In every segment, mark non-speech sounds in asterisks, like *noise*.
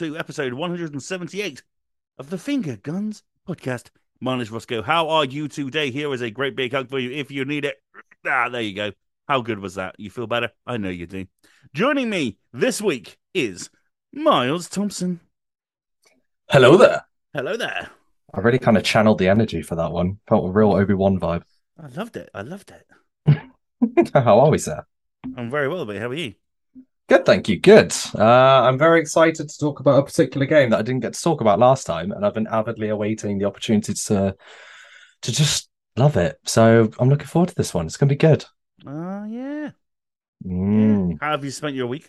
welcome to episode 178 of the Finger Guns podcast. My name is Rossko. How are you today? Here is a great big hug for you if you need it. *clears throat* Ah, there you go. How good was that? You feel better? I know you do. Joining me this week is Miles Thompson. Hello there. Hello there. I really kind of channeled the energy for that one. Felt a real Obi Wan vibe. I loved it. I loved it. *laughs* How are we, sir? I'm very well, but How are you? Good, thank you. Good. Uh, I'm very excited to talk about a particular game that I didn't get to talk about last time, and I've been avidly awaiting the opportunity to to just love it. So I'm looking forward to this one. It's going to be good. Oh, yeah. Mm. How have you spent your week?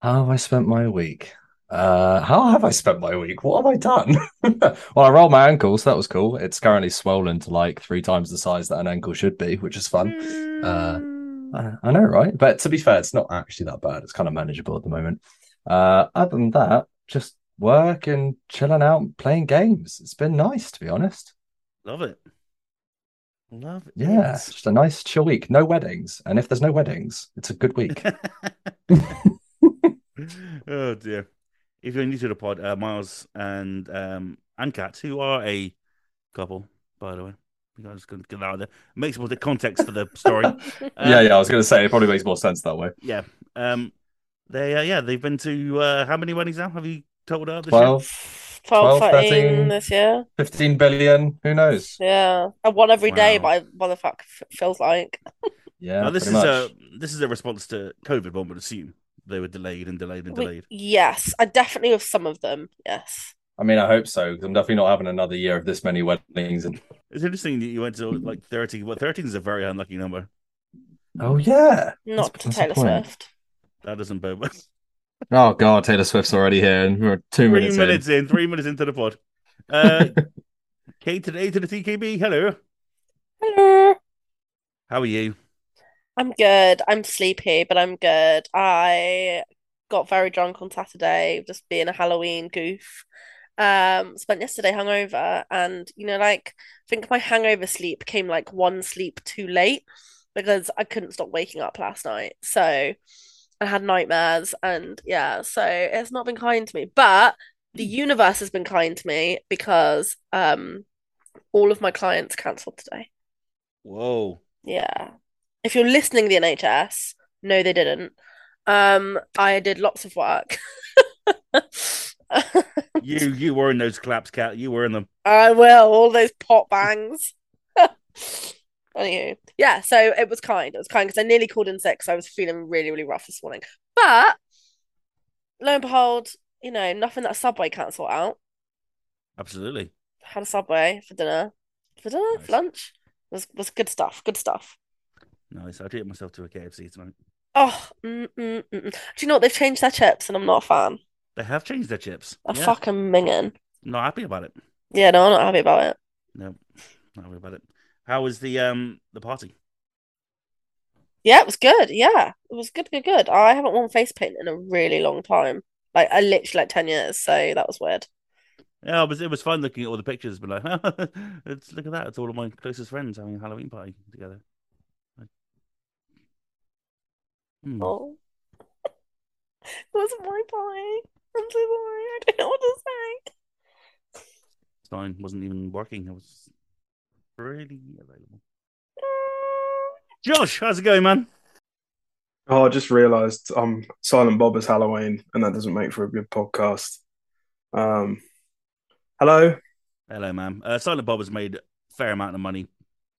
How have I spent my week? Uh, how have I spent my week? What have I done? *laughs* well, I rolled my ankle, so that was cool. It's currently swollen to like three times the size that an ankle should be, which is fun. Uh, I, I know, right? But to be fair, it's not actually that bad. It's kind of manageable at the moment. Uh, other than that, just work and chilling out, and playing games. It's been nice, to be honest. Love it. Love it. Yeah, just a nice chill week. No weddings, and if there's no weddings, it's a good week. *laughs* *laughs* oh dear. If you're new to the pod, uh, Miles and um and Kat, who are a couple, by the way. I think I'm just gonna get that out there. Makes more the context for the story. Uh, *laughs* yeah, yeah. I was going to say it probably makes more sense that way. yeah. Um they uh, yeah, they've been to uh how many weddings now? Have you told her this year? 12, 12, 12, 13 13. this year. 15 billion. Who knows? Yeah. I won every day, Wow. but I, what the fuck feels like. *laughs* Yeah, Now, this is pretty a this is a response to COVID, one would assume. They were delayed and delayed and We- delayed. yes, I definitely with some of them. Yes. I mean, I hope so because I'm definitely not having another year of this many weddings. And It's interesting that you went to like 30. Well, 13 is a very unlucky number. oh yeah, Not That's- to that's Taylor. Swift. That doesn't bode well. Oh god, Taylor Swift's already here, and we're two Three minutes, minutes in, three minutes into the pod. Uh, *laughs* K to the A to the TKB. Hello. Hello. How are you? I'm good. I'm sleepy, but I'm good. I got very drunk on Saturday, just being a Halloween goof. Um, spent yesterday hungover, and you know, like I think my hangover sleep came like one sleep too late because I couldn't stop waking up last night. So I had nightmares, and yeah, so it's not been kind to me. But the universe has been kind to me because um all of my clients cancelled today. Whoa. Yeah. If you're listening, the NHS, no, they didn't. Um, I did lots of work. *laughs* You *laughs* you were in those claps, Kat. You were in them. I will, all those pot bangs. *laughs* Anywho, yeah, so it was kind. It was kind because I nearly called in sick, so I was feeling really, really rough this morning. But lo and behold, you know, nothing that Subway can't sort out. Absolutely. Had a Subway for dinner. For dinner? Nice. For lunch? was was good stuff. Good stuff. Nice. I treated myself to a KFC tonight. Oh, mm, mm, mm, mm. Do you know what? They've changed their chips, and I'm not a fan. They have changed their chips. A yeah. fucking minging. Not happy about it. Yeah, no, I'm not happy about it. No, not happy about it. How was the um the party? Yeah, it was good. Yeah, it was good, good, good. I haven't worn face paint in a really long time. Like, I literally like 10 years, so that was weird. Yeah, it was it was fun looking at all the pictures, but like, *laughs* it's look at that. It's all of my closest friends having a Halloween party together. Hmm. Oh. *laughs* It wasn't my party. I'm so sorry. I don't know what to say. Stein wasn't even working. I was really available. Josh, how's it going, man? Oh, I just realised um Silent Bob is Halloween, and that doesn't make for a good podcast. Um, hello. Hello, man. Uh, Silent Bob has made a fair amount of money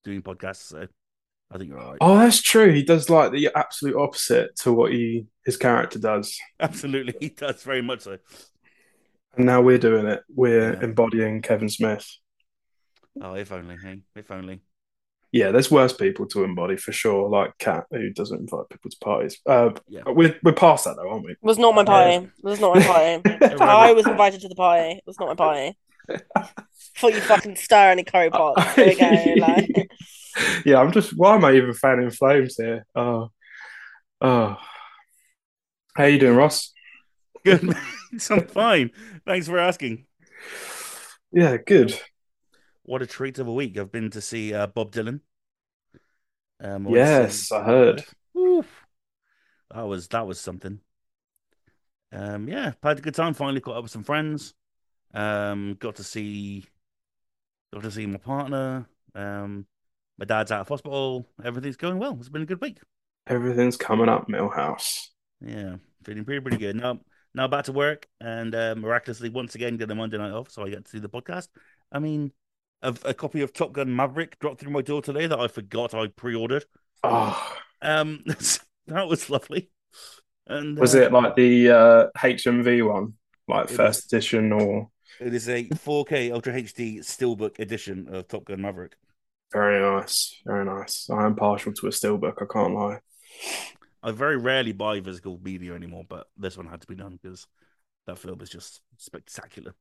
doing podcasts, so I think you're all right. Oh, that's true. He does like the absolute opposite to what he his character does, Absolutely, he does very much so. and now we're doing it. We're Yeah. embodying Kevin Smith. Oh, if only, hey, if only. Yeah, there's worse people to embody for sure, like Kat, who doesn't invite people to parties. Uh, Yeah. we're we're past that though, aren't we? It was not my party. *laughs* It was not my party. I was invited to the party. It was not my party. Thought you fucking stir any curry *laughs* pots. *laughs* There go. Like. yeah, I'm just. Why am I even fanning flames here? Oh, oh. How you doing, Ross? Good. I'm fine. Thanks for asking. Yeah, good. What a treat of a week! I've been to see uh, Bob Dylan. Um, I Yes, I heard. Oof. That was that was something. Um, yeah, had a good time. Finally caught up with some friends. Um, got to see, got to see my partner. Um, my dad's out of hospital. Everything's going well. It's been a good week. Everything's coming up, Milhouse. Yeah, feeling pretty pretty good. Now now back to work and uh, miraculously once again get a Monday night off, so I get to do the podcast. I mean, a, a copy of Top Gun Maverick dropped through my door today that I forgot I pre-ordered. Oh, Um, *laughs* that was lovely. And was uh, it like the uh, HMV one, like first edition, or It is a 4K Ultra HD Steelbook edition of Top Gun Maverick. very nice, very nice. I am partial to a steelbook. I can't lie. I very rarely buy physical media anymore, but this one had to be done because that film is just spectacular.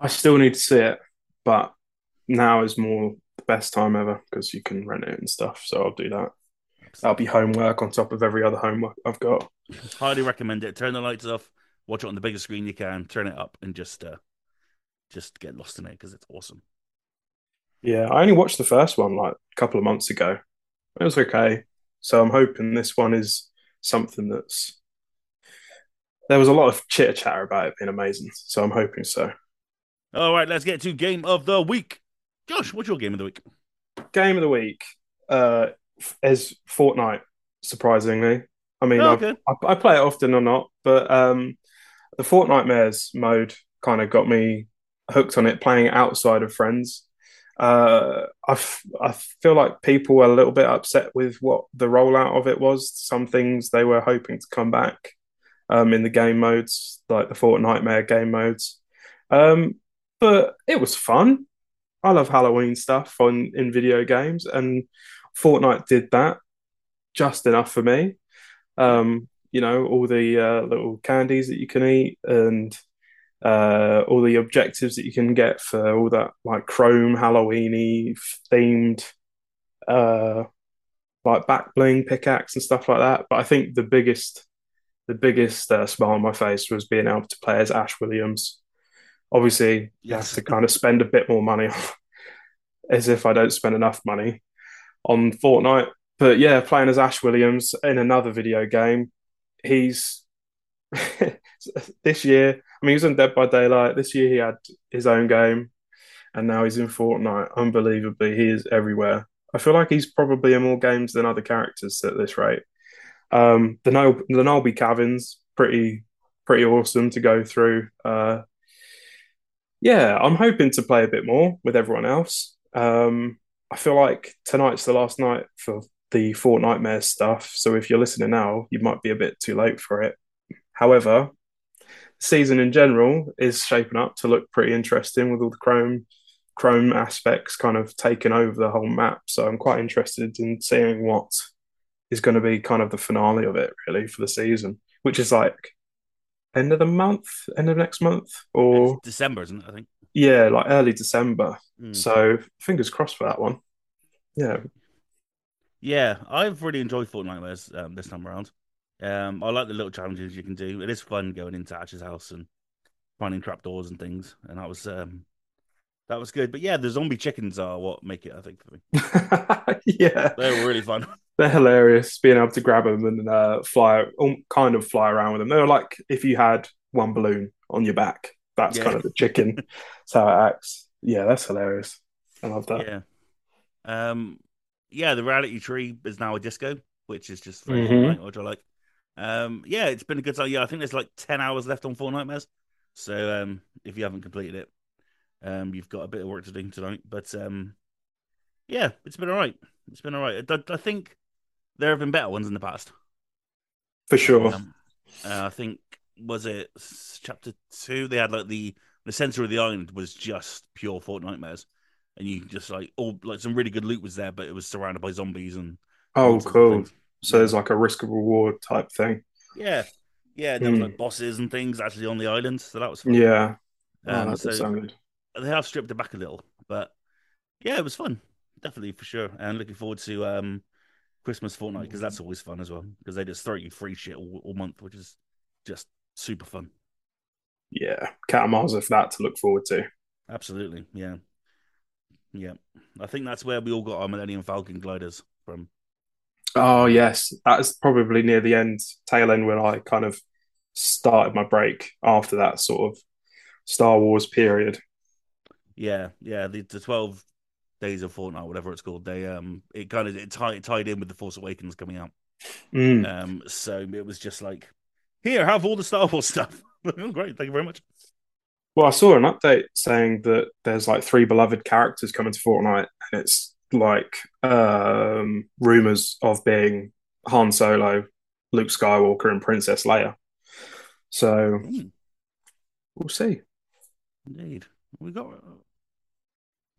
I still need to see it, but now is more the best time ever because you can rent it and stuff. So I'll do that. That'll be homework on top of every other homework I've got. Highly recommend it. Turn the lights off, watch it on the biggest screen you can, turn it up, and just uh, just get lost in it because it's awesome. Yeah, I only watched the first one like a couple of months ago. It was okay. So I'm hoping this one is something that's. There was a lot of chitter chatter about it being amazing, so I'm hoping so. All right, let's get to game of the week. Josh, what's your game of the week? Game of the week uh, is Fortnite. Surprisingly, I mean, Oh, I- okay. I, I play it often or not, but um, the Fortnitemares mode kind of got me hooked on it. Playing it outside of friends, uh, I f- I feel like people were a little bit upset with what the rollout of it was. Some things they were hoping to come back um, in the game modes, like the Fortnitemare game modes. Um, but it was fun. I love Halloween stuff on in video games, and Fortnite did that just enough for me. Um, you know, all the uh, little candies that you can eat and uh, all the objectives that you can get for all that like Chrome Halloweeny themed uh, like back bling pickaxe and stuff like that. But I think the biggest the biggest uh, smile on my face was being able to play as Ash Williams. Obviously, you Yes. have to kind of spend a bit more money, *laughs* as if I don't spend enough money on Fortnite. But yeah, playing as Ash Williams in another video game, he's *laughs* this year. I mean, he was in Dead by Daylight. This year, he had his own game, and now he's in Fortnite. Unbelievably, he is everywhere. I feel like he's probably in more games than other characters at this rate. Um, the Noel, the Nolby Caverns, pretty pretty awesome to go through. Uh, yeah, I'm hoping to play a bit more with everyone else. Um, I feel like tonight's the last night for the Fortnite stuff. So if you're listening now, you might be a bit too late for it. However, the season in general is shaping up to look pretty interesting with all the Chrome Chrome aspects kind of taking over the whole map. So I'm quite interested in seeing what is going to be kind of the finale of it, really, for the season, which is like end of the month, end of next month, or It's December, isn't it? I think. yeah, like early December. Mm. So fingers crossed for that one. Yeah, Yeah, I've really enjoyed Fortnitemares um, this time around. Um, I like the little challenges you can do. It is fun going into Ash's house and finding trapdoors and things, and that was um, that was good. But yeah, the zombie chickens are what make it. I think for me, *laughs* yeah, they're really fun. *laughs* they're hilarious. Being able to grab them and uh, fly, um, kind of fly around with them. They're like if you had one balloon on your back. That's Yeah. kind of the chicken. *laughs* that's how it acts. Yeah, that's hilarious. I love that. Yeah, um, yeah. The reality tree is now a disco, which is just very Mhm. Fortnite, which I like. Um, yeah, it's been a good time. Yeah, I think there's like ten hours left on Fortnitemares. So um, if you haven't completed it, um, you've got a bit of work to do tonight. But um, yeah, it's been all right. It's been all right. I, I think there have been better ones in the past. For sure. Um, uh, I think was it chapter two? They had like the the center of the island was just pure Fortnitemares, and you just like all like some really good loot was there, but it was surrounded by zombies and oh, all sorts of cool. things. So there's like a risk of reward type thing. Yeah, yeah. There was Hmm. like bosses and things actually on the island, so that was fun. Yeah. Oh, Um, that so sound good. they have stripped it back a little, but yeah, it was fun, definitely for sure. And looking forward to um Christmas Fortnite because that's always fun as well because they just throw you free shit all, all month, which is just super fun. Yeah. Kat and miles of that to look forward to. Absolutely, yeah, yeah. I think that's where we all got our Millennium Falcon gliders from. Oh yes, that's probably near the end, tail end, when I kind of started my break after that sort of Star Wars period. Yeah, yeah. The, the twelve days of Fortnite, whatever it's called, they um, it kind of it tied tied in with the Force Awakens coming out. Mm. Um, so it was just like, here, have all the Star Wars *laughs* stuff. oh, *laughs* great, thank you very much. Well, I saw an update saying that there's like three beloved characters coming to Fortnite, and it's like um, rumors of being Han Solo, Luke Skywalker, and Princess Leia. So Mm, we'll see. indeed, we got.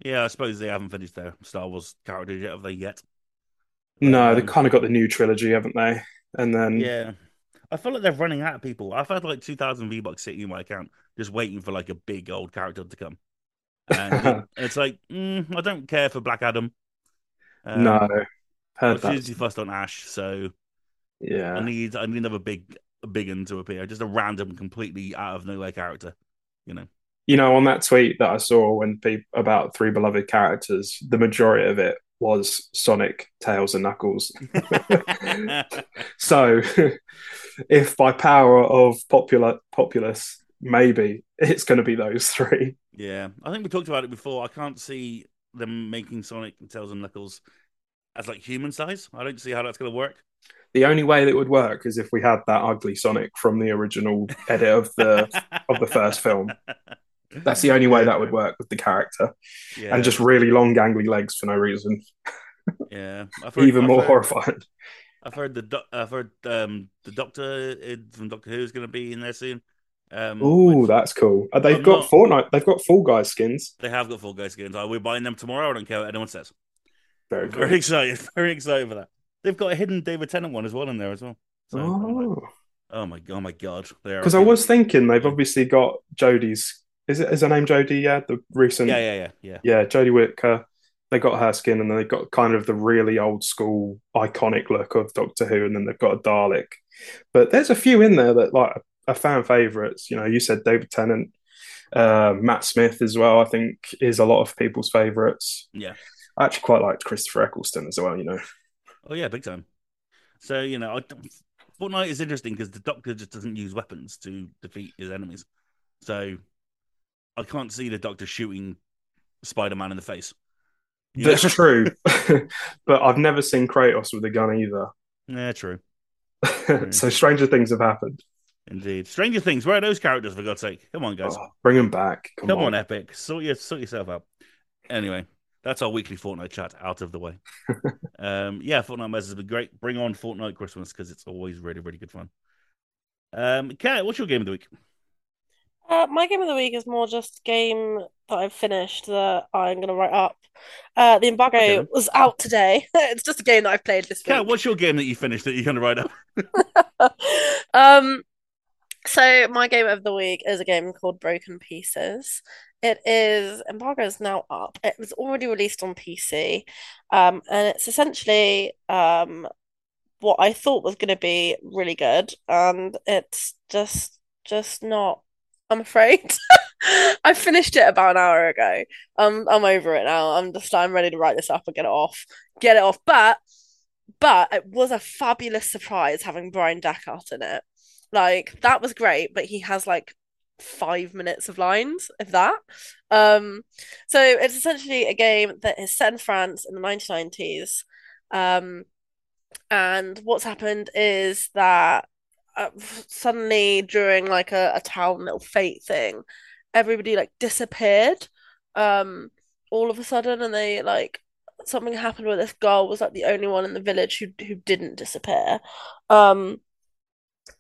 Yeah, I suppose they haven't finished their Star Wars characters yet, have they? Yet? No, they Um, kind of got the new trilogy, haven't they? And then Yeah. I feel like they're running out of people. I've had like 2,000 V-Bucks sitting in my account just waiting for like a big old character to come. And it's like, mm, I don't care for Black Adam. Um, no, heard that. fussed on Ash, so yeah, I need I need another big a big one to appear. Just a random, completely out of nowhere character. You know. you know, on that tweet that I saw when people about three beloved characters, the majority of it was Sonic, Tails, and Knuckles. *laughs* *laughs* So, *laughs* if by power of popular populace, maybe it's going to be those three. Yeah. I think we talked about it before. I can't see them making Sonic, and Tails, and Knuckles as like human size. I don't see how that's gonna work. The only way that would work is if we had that ugly Sonic from the original edit of the of the first film. *laughs* That's the only way that would work with the character, Yeah, and just really long, gangly legs for no reason. yeah. *laughs* I've heard, Even I've more heard, horrifying. I've heard the I've heard um the Doctor uh, from Doctor Who is going to be in there soon. Um, which that's cool. Uh, They've I'm got not- Fortnite. They've got Fall Guys skins. they have got Fall Guys skins. I we're buying them tomorrow. I don't care what anyone says. Very cool. Very excited. *laughs* Very excited for that. They've got a hidden David Tennant one as well in there as well. So Oh, oh my oh my god, because I was thinking they've obviously got Jodie's. Is it is her name Jodie? Yeah, the recent. yeah yeah yeah yeah yeah, Jodie Whittaker. They got her skin, and then they've got kind of the really old school, iconic look of Doctor Who, and then they've got a Dalek. But there's a few in there that like are fan favorites. You know, you said David Tennant, uh, Matt Smith as well. I think is a lot of people's favorites. yeah. I actually quite liked Christopher Eccleston as well. You know, Oh yeah, big time. So you know, I, Fortnite is interesting because the Doctor just doesn't use weapons to defeat his enemies. So I can't see the Doctor shooting Spider-Man in the face. You know? that's true. *laughs* *laughs* but I've never seen Kratos with a gun either. Yeah, true. *laughs* so stranger things have happened. Indeed. Stranger Things. Where are those characters? For God's sake, come on, guys. Oh, bring them back. Come, come on. on, Epic. Sort your sort yourself out. Anyway, that's our weekly Fortnite chat out of the way. *laughs* um, yeah, Fortnitemares has been great. Bring on Fortnite Christmas because it's always really, really good fun. Um, Kat, what's your game of the week? Uh, my game of the week is more just game that I've finished that I'm going to write up. Uh, the embargo Okay, was out today. *laughs* It's just a game that I've played this Kat, week. what's your game that you finished that you're going to write up? *laughs* Um, so my game of the week is a game called Broken Pieces. It is embargo is now up. It was already released on PC, um, and it's essentially um what I thought was going to be really good, and it's just just not. I'm afraid. *laughs* I finished it about an hour ago. I'm I'm over it now. I'm just I'm ready to write this up and get it off. Get it off. But but it was a fabulous surprise having Brian Deckard in it. Like that was great, but he has like five minutes of lines, if that. Um, so it's essentially a game that is set in France in the 1990s. Um, and what's happened is that uh, suddenly during like a, a town little fate thing, everybody like disappeared. Um, all of a sudden, and they like something happened where this girl was like the only one in the village who who didn't disappear. Um,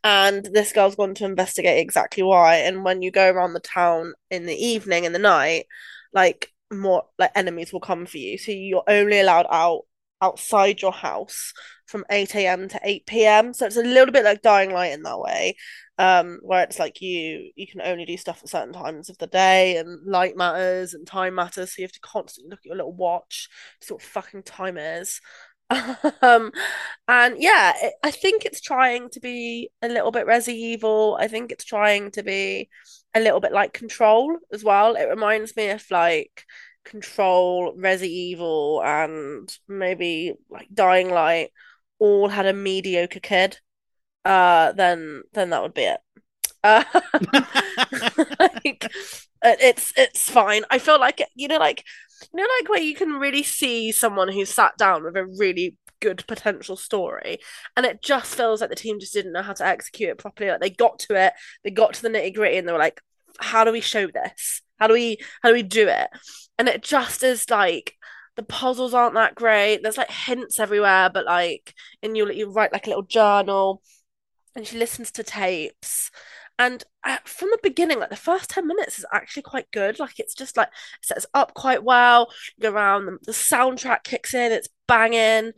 and this girl's gone to investigate exactly why. And when you go around the town in the evening, in the night, like more like enemies will come for you. So you're only allowed out outside your house from 8 a.m. to 8 p.m. So it's a little bit like Dying Light in that way. Um, where it's like you you can only do stuff at certain times of the day and light matters and time matters, so you have to constantly look at your little watch see what fucking time is. *laughs* um, and yeah, it, I think it's trying to be a little bit Resi Evil. I think it's trying to be a little bit like Control as well. It reminds me of like Control, Resi Evil, and maybe like Dying Light all had a mediocre kid. Uh, then then that would be it. Um, *laughs* *laughs* like, it- it's it's fine. I feel like you know, like you know, like where you can really see someone who sat down with a really good potential story, and it just feels like the team just didn't know how to execute it properly. Like they got to it, they got to the nitty gritty, and they were like, "How do we show this? How do we how do we do it?" And it just is like the puzzles aren't that great. There's like hints everywhere, but like, and you you write like a little journal, and she listens to tapes. And uh, from the beginning, like the first 10 minutes is actually quite good. Like it's just like sets up quite well. You go around, the, the soundtrack kicks in, it's banging.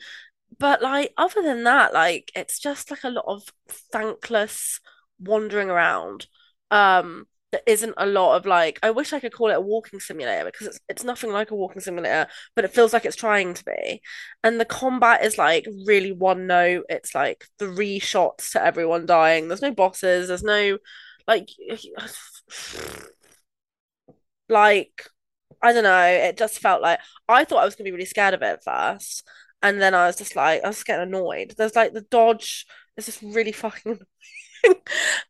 But like other than that, like it's just like a lot of thankless wandering around. Um, there isn't a lot of like I wish I could call it a walking simulator because it's it's nothing like a walking simulator, but it feels like it's trying to be. And the combat is like really one note. It's like three shots to everyone dying. There's no bosses. There's no like *sighs* like I don't know. It just felt like I thought I was gonna be really scared of it at first, and then I was just like I was getting annoyed. There's like the dodge is just really fucking. *laughs* *laughs*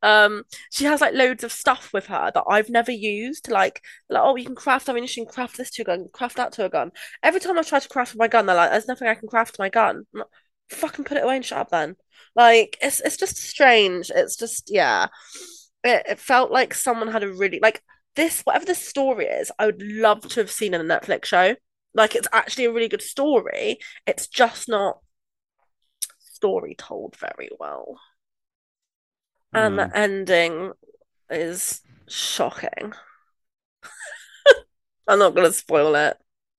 Um, she has like loads of stuff with her that I've never used. Like, like oh, you can craft ammunition, craft this to a gun, craft that to a gun. Every time I try to craft my gun, they're like, "There's nothing I can craft my gun." Like, Fucking put it away and shut up then. Like, it's it's just strange. It's just yeah. It, it felt like someone had a really like this whatever the story is. I would love to have seen in a Netflix show. Like, it's actually a really good story. It's just not story told very well. And Hmm. the ending is shocking. *laughs* I'm not gonna spoil it.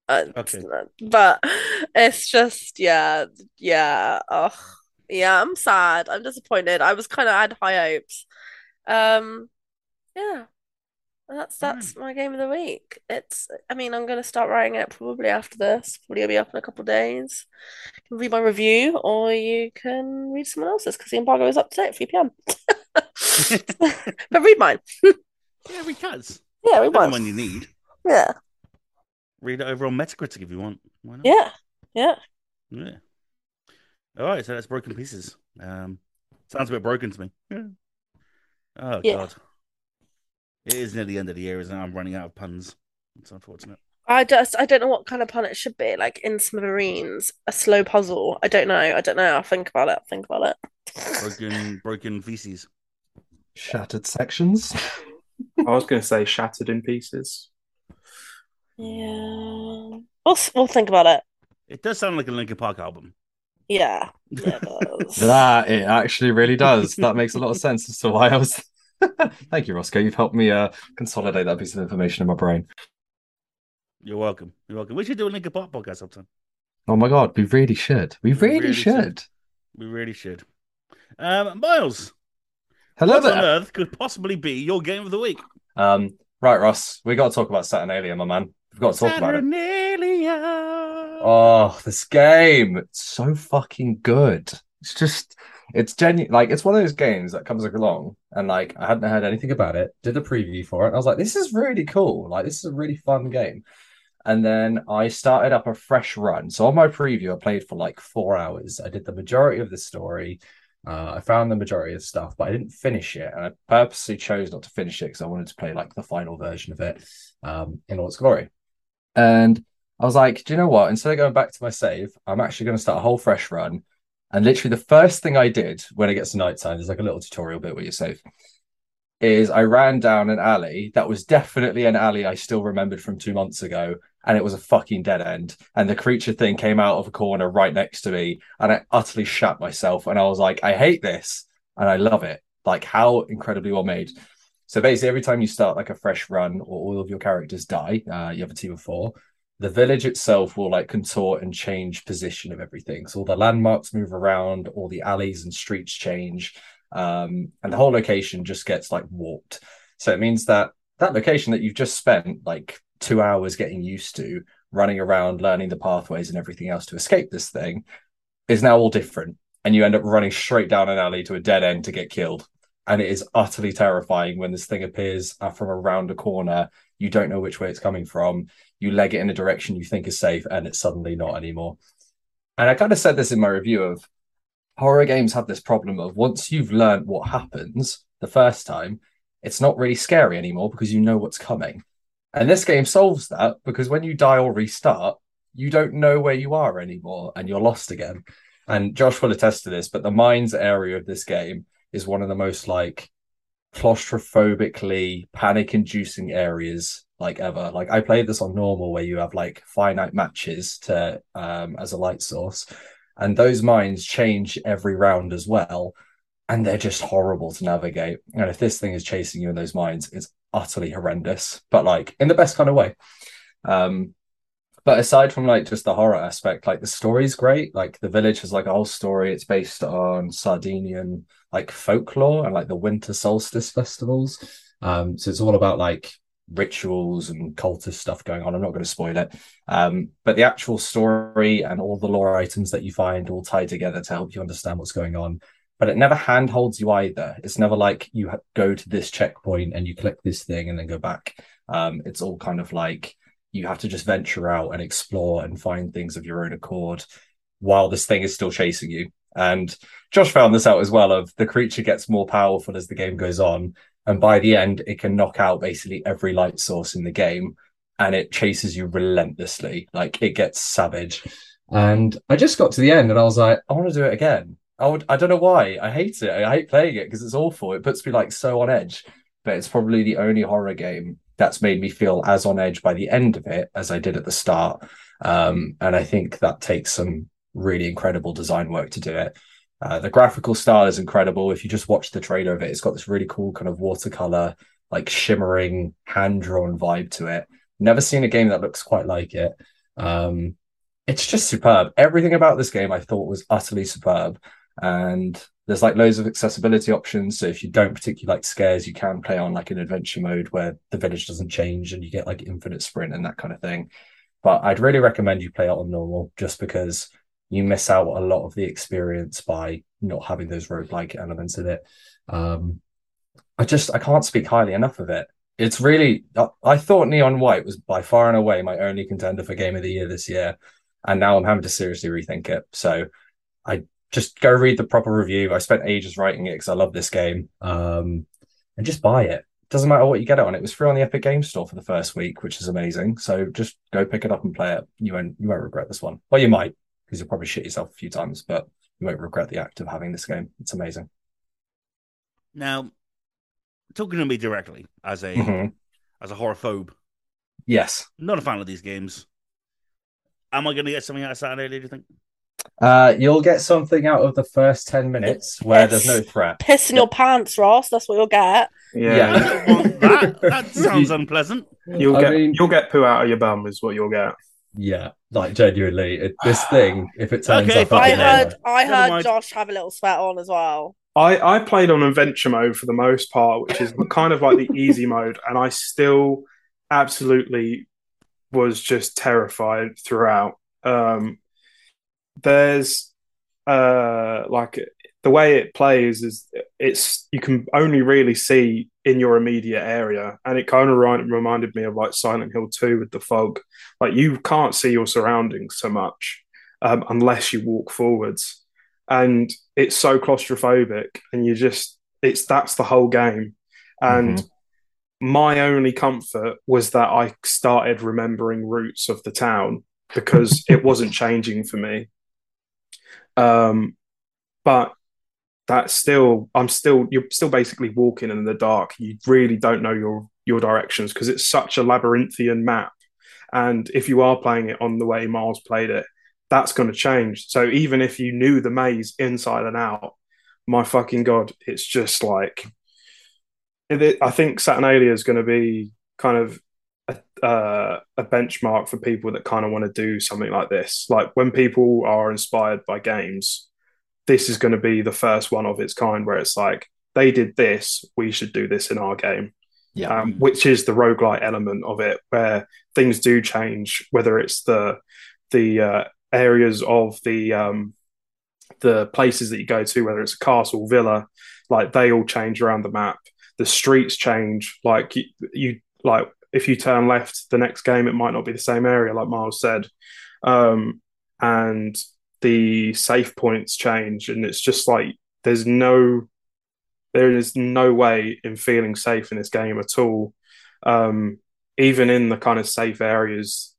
Uh, Okay. But it's just yeah, yeah. Ugh. Yeah, I'm sad. I'm disappointed. I was kind of had high hopes. Um, yeah. That's that's my game of the week. It's I mean, I'm gonna start writing it probably after this. Probably gonna be up in a couple of days. You can read my review or you can read someone else's because the embargo is up today at 3 p.m. *laughs* *laughs* But read mine. Yeah, read Kat's. Yeah, read mine. when you need. Yeah. Read it over on Metacritic if you want. Why not? Yeah. Yeah. Yeah. All right, so that's broken pieces. Um, sounds a bit broken to me. Yeah. Oh Yeah. God, it is near the end of the year, isn't it? I'm running out of puns. It's unfortunate. I just I don't know what kind of pun it should be. Like in Smithereens, a slow puzzle. I don't know. I don't know. I'll think about it. I'll think about it. Broken, broken feces. Shattered sections. I was going to say shattered in pieces. Yeah. We'll we'll think about it. It does sound like a Linkin Park album. Yeah. Yeah, it *laughs* does. That it actually really does. That makes a lot of sense as to why I was. *laughs* Thank you, Rossko. You've helped me uh, consolidate that piece of information in my brain. You're welcome. You're welcome. We should do a Linkin Park podcast sometime. Oh my god, we really should. We We really, really should. should. We really should. Um, Miles, Hello what on earth could possibly be your game of the week? Um, right, Ross, we got to talk about Saturnalia, my man. We've got to talk about it. Saturnalia. Oh, this game. It's so fucking good. It's just, it's genuine. Like, it's one of those games that comes along and, like, I hadn't heard anything about it, did a preview for it. And I was like, this is really cool. Like, this is a really fun game. And then I started up a fresh run. So on my preview, I played for like four hours. I did the majority of the story. Uh, I found the majority of stuff, but I didn't finish it. And I purposely chose not to finish it because I wanted to play like the final version of it um, in all its glory. And I was like, do you know what? Instead of going back to my save, I'm actually going to start a whole fresh run. And literally, the first thing I did when it gets to nighttime, there's like a little tutorial bit where you save, is I ran down an alley that was definitely an alley I still remembered from two months ago. And it was a fucking dead end. And the creature thing came out of a corner right next to me. And I utterly shat myself. And I was like, I hate this. And I love it. Like, how incredibly well made. So basically, every time you start like a fresh run or all of your characters die, uh, you have a team of four the village itself will like contort and change position of everything. So all the landmarks move around, all the alleys and streets change, um, and the whole location just gets like warped. So it means that that location that you've just spent like two hours getting used to, running around, learning the pathways and everything else to escape this thing, is now all different. And you end up running straight down an alley to a dead end to get killed. And it is utterly terrifying when this thing appears uh, from around a corner. You don't know which way it's coming from you leg it in a direction you think is safe and it's suddenly not anymore. And I kind of said this in my review of horror games have this problem of once you've learned what happens the first time, it's not really scary anymore because you know what's coming. And this game solves that because when you die or restart, you don't know where you are anymore and you're lost again. And Josh will attest to this, but the mines area of this game is one of the most like claustrophobically panic inducing areas like ever. Like I played this on normal where you have like finite matches to um as a light source. And those mines change every round as well. And they're just horrible to navigate. And if this thing is chasing you in those mines, it's utterly horrendous, but like in the best kind of way. Um but aside from like just the horror aspect, like the story's great. Like the village has like a whole story. It's based on Sardinian like folklore and like the winter solstice festivals. Um, so it's all about like rituals and cultist stuff going on. I'm not going to spoil it. Um, but the actual story and all the lore items that you find all tied together to help you understand what's going on. But it never handholds you either. It's never like you go to this checkpoint and you click this thing and then go back. Um, it's all kind of like you have to just venture out and explore and find things of your own accord while this thing is still chasing you. And Josh found this out as well of the creature gets more powerful as the game goes on. And by the end, it can knock out basically every light source in the game and it chases you relentlessly. Like it gets savage. And I just got to the end and I was like, I want to do it again. I would, I don't know why. I hate it. I hate playing it because it's awful. It puts me like so on edge. But it's probably the only horror game that's made me feel as on edge by the end of it as I did at the start. Um, and I think that takes some really incredible design work to do it. Uh, the graphical style is incredible. If you just watch the trailer of it, it's got this really cool kind of watercolor, like shimmering, hand drawn vibe to it. Never seen a game that looks quite like it. Um, it's just superb. Everything about this game I thought was utterly superb. And there's like loads of accessibility options. So if you don't particularly like scares, you can play on like an adventure mode where the village doesn't change and you get like infinite sprint and that kind of thing. But I'd really recommend you play it on normal just because you miss out a lot of the experience by not having those roguelike elements in it. Um, I just I can't speak highly enough of it. It's really I, I, thought Neon White was by far and away my only contender for game of the year this year, and now I'm having to seriously rethink it. So I just go read the proper review. I spent ages writing it because I love this game, um, and just buy it. Doesn't matter what you get it on. It was free on the Epic Game Store for the first week, which is amazing. So just go pick it up and play it. You won't you won't regret this one. Well, you might because you'll probably shit yourself a few times, but you won't regret the act of having this game. It's amazing. Now, talking to me directly as a Mhm. as a horrorphobe, Yes. not a fan of these games. Am I going to get something out of Saturday? Do you think? Uh, you'll get something out of the first 10 minutes where there's no threat. Piss in your pants, Ross. That's what you'll get. Yeah, Yeah. I don't want that. *laughs* That sounds unpleasant. you'll I get mean- you'll get poo out of your bum is what you'll get. Yeah, like genuinely, it, this *sighs* thing, if it turns Okay, up. I heard. I heard mind. Josh have a little sweat on as well. I, I played on adventure mode for the most part, which is kind of like the easy mode, and I still absolutely was just terrified throughout. Um, there's uh, like the way it plays is it's you can only really see in your immediate area, and it kind of remind, reminded me of like Silent Hill Two with the fog. Like you can't see your surroundings so much um, unless you walk forwards. And it's so claustrophobic and you just it's that's the whole game. And my only comfort was that i started remembering routes of the town because it wasn't changing for me um but that's still i'm still you're still basically walking in the dark you really don't know your your directions because it's such a labyrinthian map and if you are playing it on the way miles played it that's going to change. So even if you knew the maze inside and out, my fucking god, it's just like I think Saturnalia is going to be kind of uh, a benchmark for people that kind of want to do something like this. Like when people are inspired by games, this is going to be the first one of its kind where it's like they did this, we should do this in our game. Yeah. Um, which is the roguelite element of it, where things do change, whether it's the the uh, areas of the um, the places that you go to, whether it's a castle, villa, like they all change around the map. The streets change. Like you, you like if you turn left, the next game it might not be the same area, like Miles said, um, and the safe points change, and it's just like there's no There is no way in feeling safe in this game at all. Um, even in the kind of safe areas,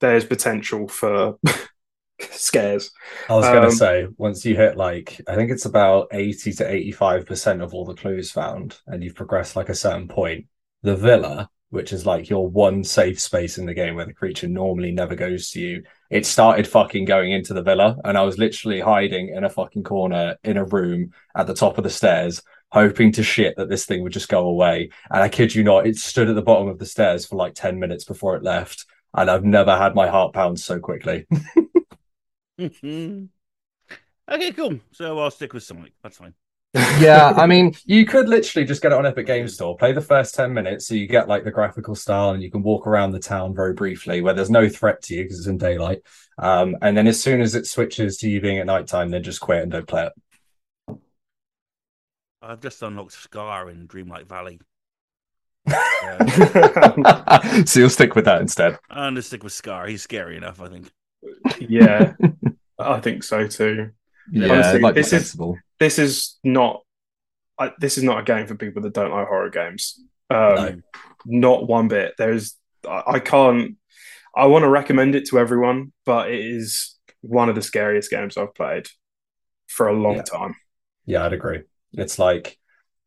there's potential for *laughs* scares. I was going Um, to say, once you hit like, I think it's about 80 to 85% of all the clues found, and you've progressed like a certain point, the villa, which is like your one safe space in the game where the creature normally never goes to you, it started fucking going into the villa. And I was literally hiding in a fucking corner in a room at the top of the stairs, hoping to shit that this thing would just go away. And I kid you not, it stood at the bottom of the stairs for like 10 minutes before it left. And I've never had my heart pound so quickly. *laughs* *laughs* okay, cool. So I'll stick with Sonic. That's fine. Yeah, I *laughs* mean, you could literally just get it on Epic Games Store, play the first 10 minutes so you get like the graphical style and you can walk around the town very briefly where there's no threat to you because it's in daylight. Um, and then as soon as it switches to you being at nighttime, then just quit and don't play it. I've just unlocked Scar in Dreamlight Valley. *laughs* so you'll stick with that instead. I'm gonna stick with Scar. He's scary enough, I think. yeah, *laughs* I think so too. Yeah, Honestly, like this is- sensible. This is not. I, this is not a game for people that don't like horror games. Um, No. Not one bit. There's. I, I can't. I want to recommend it to everyone, but it is one of the scariest games I've played for a long Yeah. time. Yeah, I'd agree. It's like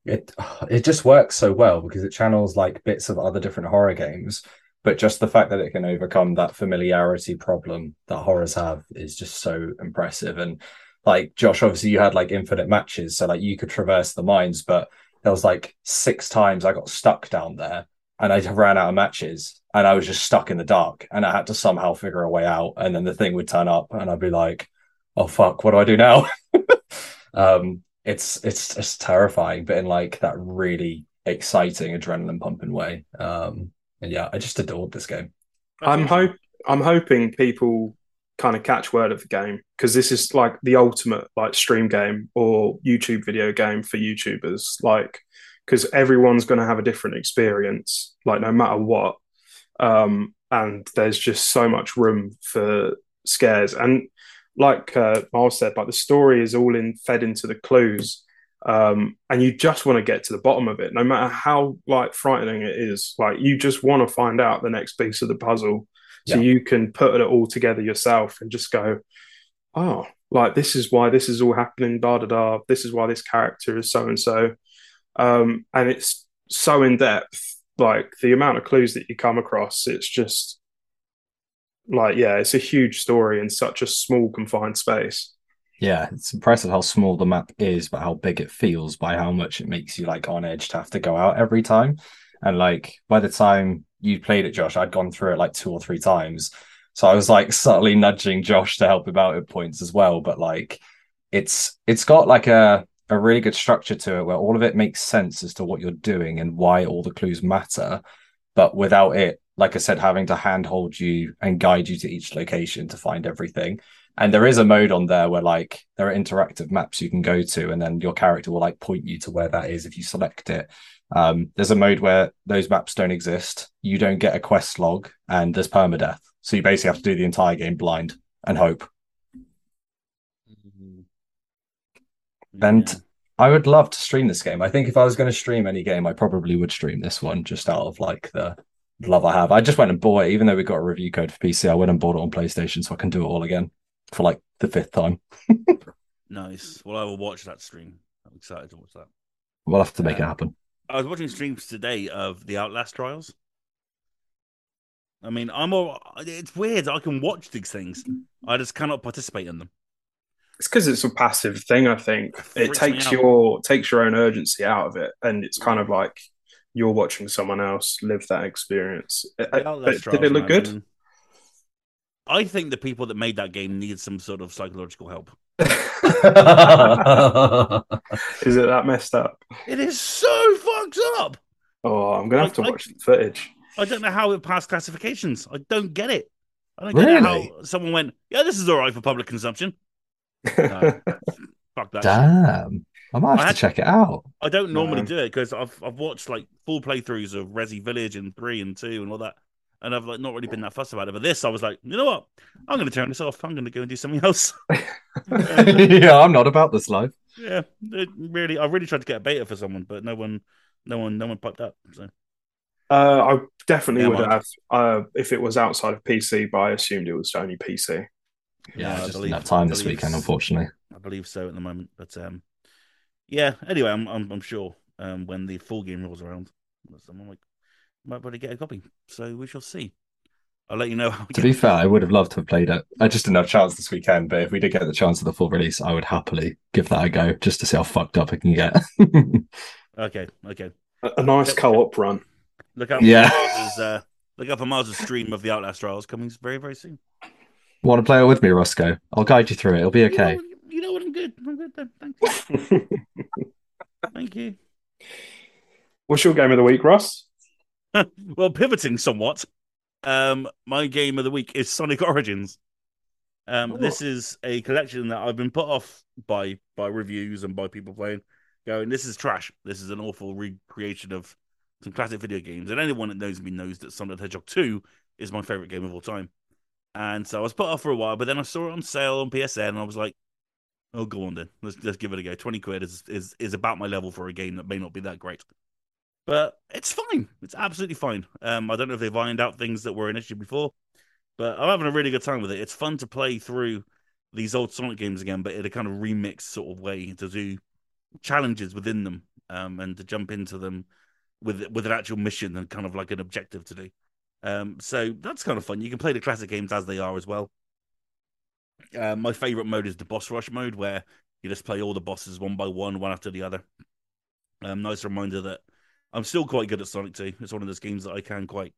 it it just works so well because it channels like bits of other different horror games, but just the fact that it can overcome that familiarity problem that horrors have is just so impressive. And like Josh, obviously you had like infinite matches, so like you could traverse the mines, but there was like six times I got stuck down there and I ran out of matches and I was just stuck in the dark and I had to somehow figure a way out. And then the thing would turn up and I'd be like, oh fuck, what do I do now? *laughs* um it's it's just terrifying, but in like that really exciting adrenaline pumping way. Um, and yeah, I just adored this game. I'm hope I'm hoping people kind of catch word of the game because this is like the ultimate like stream game or YouTube video game for YouTubers. Like because everyone's going to have a different experience, like no matter what. Um, and there's just so much room for scares. And like uh, Miles said, like the story is all in fed into the clues. Um, and you just want to get to the bottom of it, no matter how like frightening it is. Like you just want to find out the next piece of the puzzle, so Yeah. you can put it all together yourself and just go, oh, like this is why this is all happening. Da da da. This is why this character is so and so. Um, and it's so in depth. Like the amount of clues that you come across, it's just like yeah, it's a huge story in such a small confined space. Yeah, it's impressive how small the map is, but how big it feels by how much it makes you like on edge to have to go out every time. And like by the time you played it, Josh, I'd gone through it like two or three times. So I was like *laughs* subtly nudging Josh to help him out at points as well. But like it's it's got like a a really good structure to it where all of it makes sense as to what you're doing and why all the clues matter. But without it, like I said, having to handhold you and guide you to each location to find everything. And there is a mode on there where like there are interactive maps you can go to, and then your character will like point you to where that is if you select it. Um, there's a mode where those maps don't exist. You don't get a quest log, and there's permadeath. So you basically have to do the entire game blind and hope. And Yeah. I would love to stream this game. I think if I was going to stream any game, I probably would stream this one just out of like the love I have. I just went and bought it, even though we got a review code for PC. I went and bought it on PlayStation so I can do it all again for like the fifth time. *laughs* Nice. Well, I will watch that stream. I'm excited to watch that. We'll have to make it happen. I was watching streams today of the Outlast trials. I mean, I'm all. It's weird. I can watch these things. I just cannot participate in them. It's because it's a passive thing. I think it me takes your takes your own urgency out of it, and it's kind of like you're watching someone else live that experience. Uh, uh, but did it look man, good? I mean, I think the people that made that game needed some sort of psychological help. *laughs* Is it that messed up? It is so fucked up. Oh, I'm gonna have to I- I- watch the footage. I don't know how it passed classifications. I don't get it. I don't get Really? how someone went, yeah, this is all right for public consumption. No. *laughs* Fuck that. shit. Damn. I might have I to had- check it out. I don't normally No. do it because I've I've watched like full playthroughs of Resi Village and three and two and all that, and I've like not really been that fussed about it. But this, I was like, you know what? I'm going to turn this off. I'm going to go and do something else. *laughs* yeah, I'm not about this life. Yeah, really. I really tried to get a beta for someone, but no one, no one, no one popped up. So Uh, I definitely Yeah, would Mike. have uh, if it was outside of PC, but I assumed it was only PC. Yeah, I I just believe- didn't have time this believe- weekend, unfortunately. I believe so at the moment. But um, yeah. Anyway, I'm I'm, I'm sure um when the full game rolls around, someone might might probably get a copy. So we shall see. I'll let you know how. To be goes. fair, I would have loved to have played it. I just didn't have a chance this weekend, but if we did get the chance of the full release, I would happily give that a go just to see how fucked up it can get. *laughs* Okay, okay. A, a nice Yep. co-op run. Look out! Yeah. For uh, look out for Miles' stream of the Outlast Trials coming very very soon. Want to play it with me, Rossko? I'll guide you through it. It'll be You okay. know, you know what? I'm good. I'm good. Then. Thank you. *laughs* Thank you. What's your game of the week, Ross? *laughs* well, pivoting somewhat, um, my game of the week is Sonic *laughs* Origins. Um, Oh. this is a collection that I've been put off by by reviews and by people playing, going, "This is trash. This is an awful recreation of some classic video games." And anyone that knows me knows that Sonic the Hedgehog Two is my favorite game of all time. And so I was put off for a while, but then I saw it on sale on PSN, and I was like, "Oh, go on then. Let's let's give it a go. Twenty quid is is is about my level for a game that may not be that great." But it's fine. It's absolutely fine. Um, I don't know if they've ironed out things that were an issue before, but I'm having a really good time with it. It's fun to play through these old Sonic games again, but in a kind of remixed sort of way to do challenges within them, um, and to jump into them with with an actual mission and kind of like an objective to do. Um, so that's kind of fun. You can play the classic games as they are as well. Uh, my favorite mode is the boss rush mode, where you just play all the bosses one by one, one after the other. Um, nice reminder that I'm still quite good at Sonic 2. It's one of those games that I can quite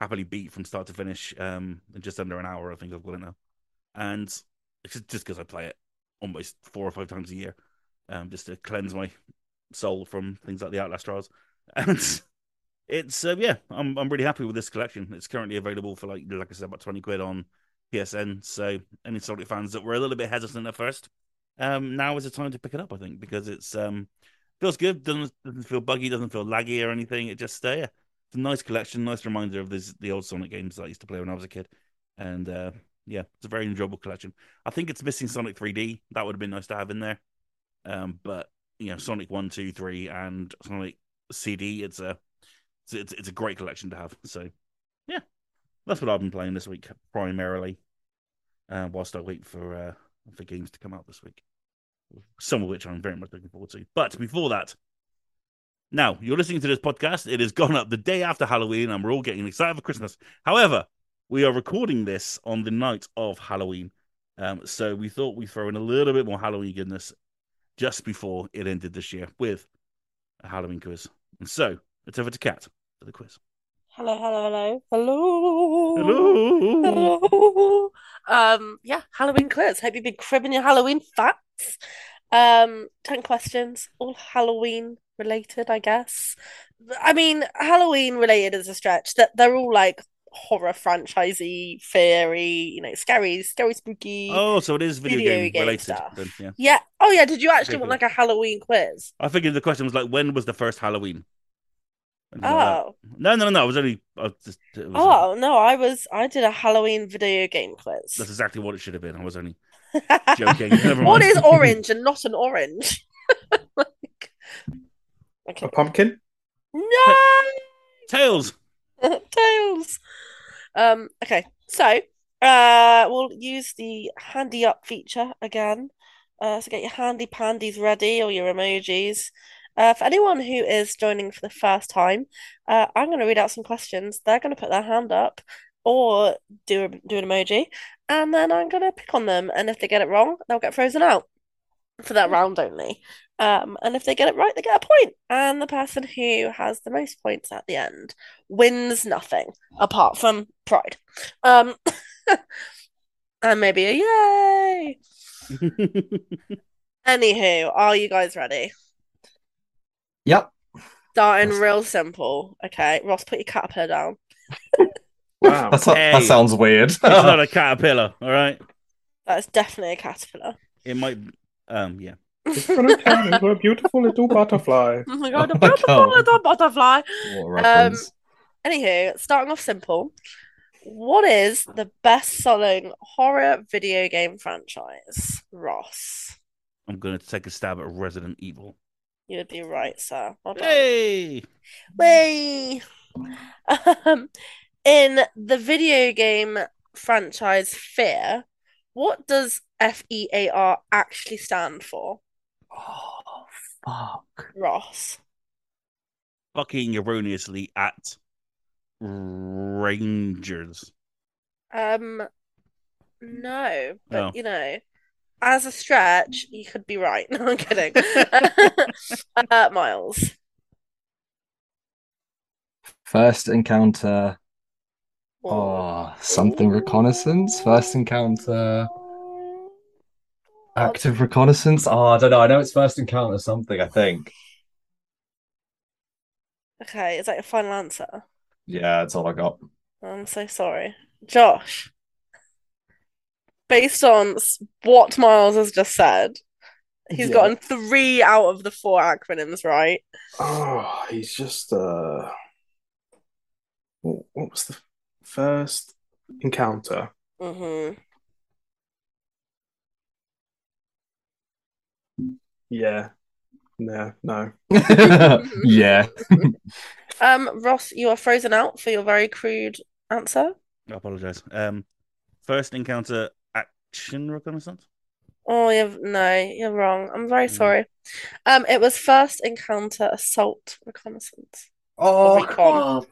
happily beat from start to finish um, in just under an hour. I think I've got it now, and it's just because I play it almost four or five times a year, um, just to cleanse my soul from things like the Outlast Trials. *laughs* And it's uh, yeah, I'm I'm really happy with this collection. It's currently available for like like I said, about twenty quid on PSN. So any Sonic fans that were a little bit hesitant at first, um, now is the time to pick it up. I think because it's um feels good. Doesn't doesn't feel buggy. Doesn't feel laggy or anything. It just uh, yeah, it's a nice collection. Nice reminder of the old Sonic games that I used to play when I was a kid. And uh, yeah, it's a very enjoyable collection. I think it's missing Sonic 3D. That would have been nice to have in there. Um, but you know, Sonic One, Two, Three, and Sonic CD. It's a it's, it's a great collection to have. So yeah, that's what I've been playing this week primarily. Uh, whilst I wait for uh, for games to come out this week some of which I'm very much looking forward to. But before that, now you're listening to this podcast. It has gone up the day after Halloween, and we're all getting excited for Christmas. However, we are recording this on the night of Halloween, um, so we thought we'd throw in a little bit more Halloween goodness just before it ended this year with a Halloween quiz. And so it's over to Kat for the quiz. Hello, hello, hello, hello. Hello. Hello. Um, yeah, Halloween quiz. Hope you've been cribbing your Halloween facts. Um, 10 questions, all Halloween related, I guess. I mean, Halloween related is a stretch. That they're all like horror franchisey, fairy, you know, scary, scary, spooky. Oh, so it is video, Video game, game related. stuff. Then, yeah. Yeah. Oh, yeah. Did you actually Okay, want like a Halloween quiz? I figured the question was like, when was the first Halloween? Anything that. Oh, No, no, no, no. I was only. I was just, it was, oh no, I was I did a Halloween video game quiz. That's exactly what it should have been. I was only *laughs* joking. Never mind. is *laughs* orange and not an orange? *laughs* Like- okay. A pumpkin? No Tails. tails. Um. Okay. So, uh, we'll use the handy up feature again. Uh, so get your handy pandies ready or your emojis. Uh, for anyone who is joining for the first time, uh, I'm going to read out some questions. They're going to put their hand up or do a, do an emoji, and then I'm going to pick on them. And if they get it wrong, they'll get frozen out for that round only. Um, and if they get it right, they get a point. And the person who has the most points at the end wins nothing apart from pride. Um, *laughs* and maybe a yay. *laughs* Anywho, are you guys ready? Yep. Starting Yes. real simple. Okay, Ross, put your caterpillar down. *laughs* Wow. That's, that Hey. sounds weird. it's not *laughs* a caterpillar. All right. That is definitely a caterpillar. It might. Um. Yeah. It's gonna turn into a beautiful little butterfly. *laughs* Oh my god, Oh a my beautiful God. little butterfly. What a. Anywho, starting off simple. What is the best selling horror video game franchise? Ross. I'm going to take a stab at Resident Evil. You'd be right, sir. Well. Hey! Way. *laughs* Um, in the video game franchise Fear, what does F E A R actually stand for? Oh, fuck. Ross. Fucking erroneously at Rangers. Um, no, but Oh. you know, as a stretch, you could be right. *laughs* No, I'm kidding. *laughs* uh, Miles. First encounter. Oh, something reconnaissance. First encounter. Active reconnaissance. Oh, I don't know. I know it's first encounter something. I think. Okay, is that your final answer? Yeah, that's all I got. I'm so sorry. Josh, based on what Miles has just said, he's Yeah. gotten three out of the four acronyms right. Oh, he's just uh what, what was the first encounter? hmm Yeah. No, no. *laughs* yeah. *laughs* Um, Ross, you are frozen out for your very crude answer. I apologize. Um, first encounter action reconnaissance. Oh, you've no, you're wrong. I'm very Mm. sorry. Um, it was first encounter assault reconnaissance. Oh, recon. God.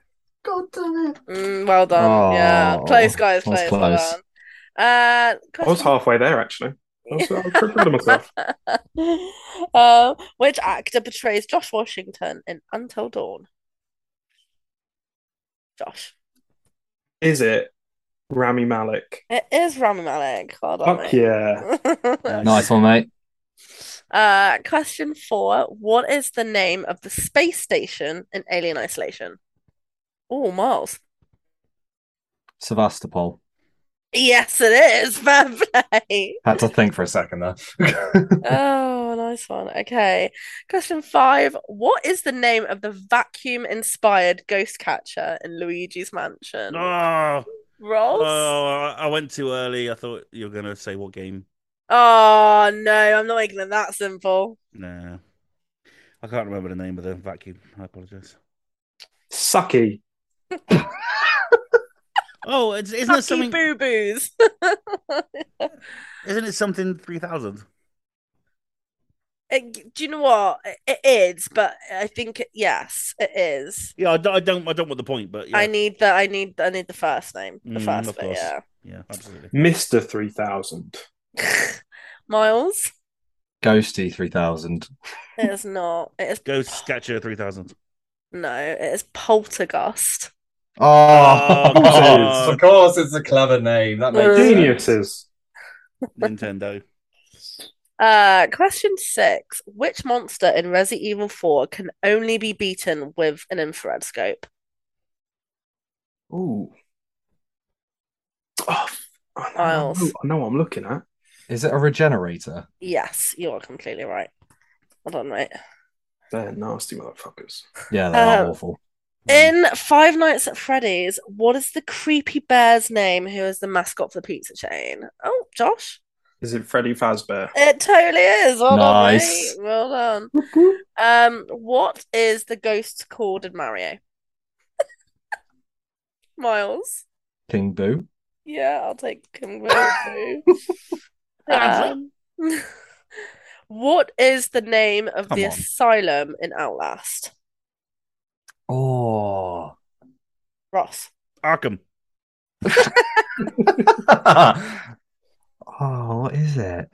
God damn it. Mm, well done. Yeah, Oh, close, guys, that was close. Well close. done. Uh, I was halfway there actually. I was, I was pretty proud of myself. Uh, *laughs* which actor portrays Josh Washington in Until Dawn? Josh. Is it Rami Malek? It is Rami Malek. Hold on, Fuck *laughs* yeah. Nice one, mate. Uh, question four. What is the name of the space station in Alien Isolation? Oh, Mars. Sevastopol. Yes, it is. *laughs* Fair play. Had to think for a second there. *laughs* Oh, nice one. Okay. Question five. What is the name of the vacuum-inspired ghost catcher in Luigi's Mansion? Oh, Ross? oh, I went too early. I thought you were gonna say what game. Oh, no, I'm not making it that simple. Nah, I can't remember the name of the vacuum. I apologize. Sucky. *laughs* Oh, it's, isn't it something? boo boos. *laughs* Isn't it something three thousand? It- do you know what? It- It is, but I think yes, it is. Yeah, I don't, I don't. I don't want the point, but yeah, I need the I need I need the first name. The Mm, first of bit, yeah. yeah, absolutely. Mr. 3000. *laughs* Miles? Ghosty 3000. It is not. It is Ghost Catcher three thousand. no, it is Poltergust. Oh, Oh, of course, it's a clever name. That makes Uh. Geniuses. Nintendo. Uh, question six. Which monster in Resident Evil 4 can only be beaten with an infrared scope? Ooh. Oh, I know, I Miles. know, I know what I'm looking at. Is it a regenerator? Yes, you are completely right. Hold on, mate. They're nasty motherfuckers. Yeah, they are Uh, awful. In Five Nights at Freddy's, what is the creepy bear's name who is the mascot for the pizza chain? Oh, Josh. Is it Freddy Fazbear? It totally is. Well Nice. done. Well done. *laughs* Um, what is the ghost called in Mario? *laughs* Miles. King Boo. Yeah, I'll take King Boo. *laughs* Um, what is the name of Come the on. asylum in Outlast? Oh. Ross. Arkham. Oh, what is it?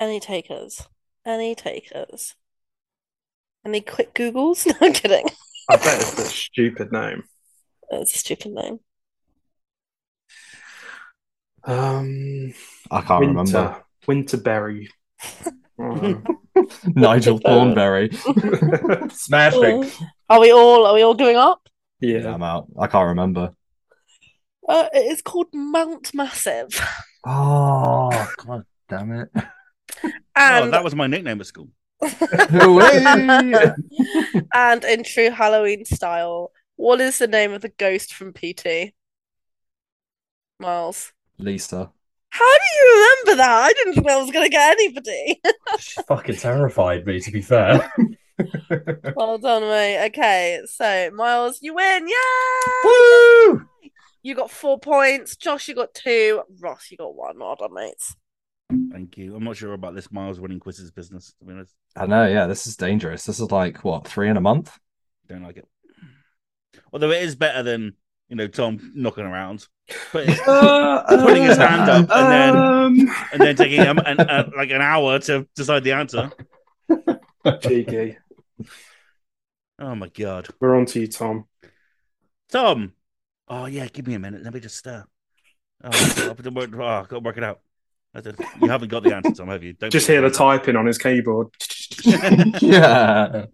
Any takers? Any takers? Any quick Googles? *laughs* No, I'm kidding. I bet it's a stupid name. It's a stupid name. Um, I can't remember. Winterberry. Oh. *laughs* Nigel Thornberry. *laughs* Smashing. Are we all are we all giving up? Yeah, yeah. I'm out. I can't remember. Uh, it is called Mount Massive. *laughs* Oh, god damn it. *laughs* oh, that was my nickname at school. *laughs* And in true Halloween style, what is the name of the ghost from PT? Miles. Lisa. How do you remember that? I didn't think I was going to get anybody. She fucking terrified me, to be fair. *laughs* well done, mate. Okay, so Miles, you win. Yeah. Woo! You got four points. Josh, you got two. Ross, you got one. Well done, mates. Thank you. I'm not sure about this Miles winning quizzes business, to be honest. I know, yeah, this is dangerous. This is like what, three in a month? Don't like it. Although it is better than, you know, Tom knocking around. But *laughs* Uh, Putting his hand up and then- um, and then taking um, an, uh, like an hour to decide the answer. *laughs* Cheeky. Oh my god. We're on to you, Tom. Tom. Oh yeah, give me a minute. Let me just stir. Oh, I've got to work, oh, I've got to work it out. You haven't got the answer, Tom, have you? Don't Just hear the typing on his keyboard. *laughs* *laughs* yeah.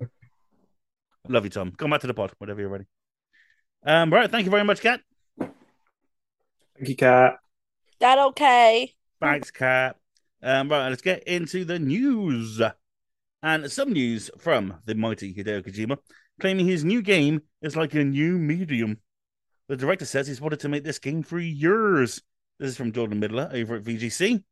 Love you, Tom. Come back to the pod whenever you're ready. Um, right. Thank you very much, Kat. Thank you, Kat. That okay? Thanks, Kat. Um, right, let's get into the news. And some news from the mighty Hideo Kojima, claiming his new game is like a new medium. The director says he's wanted to make this game for years. This is from Jordan Middler over at VGC.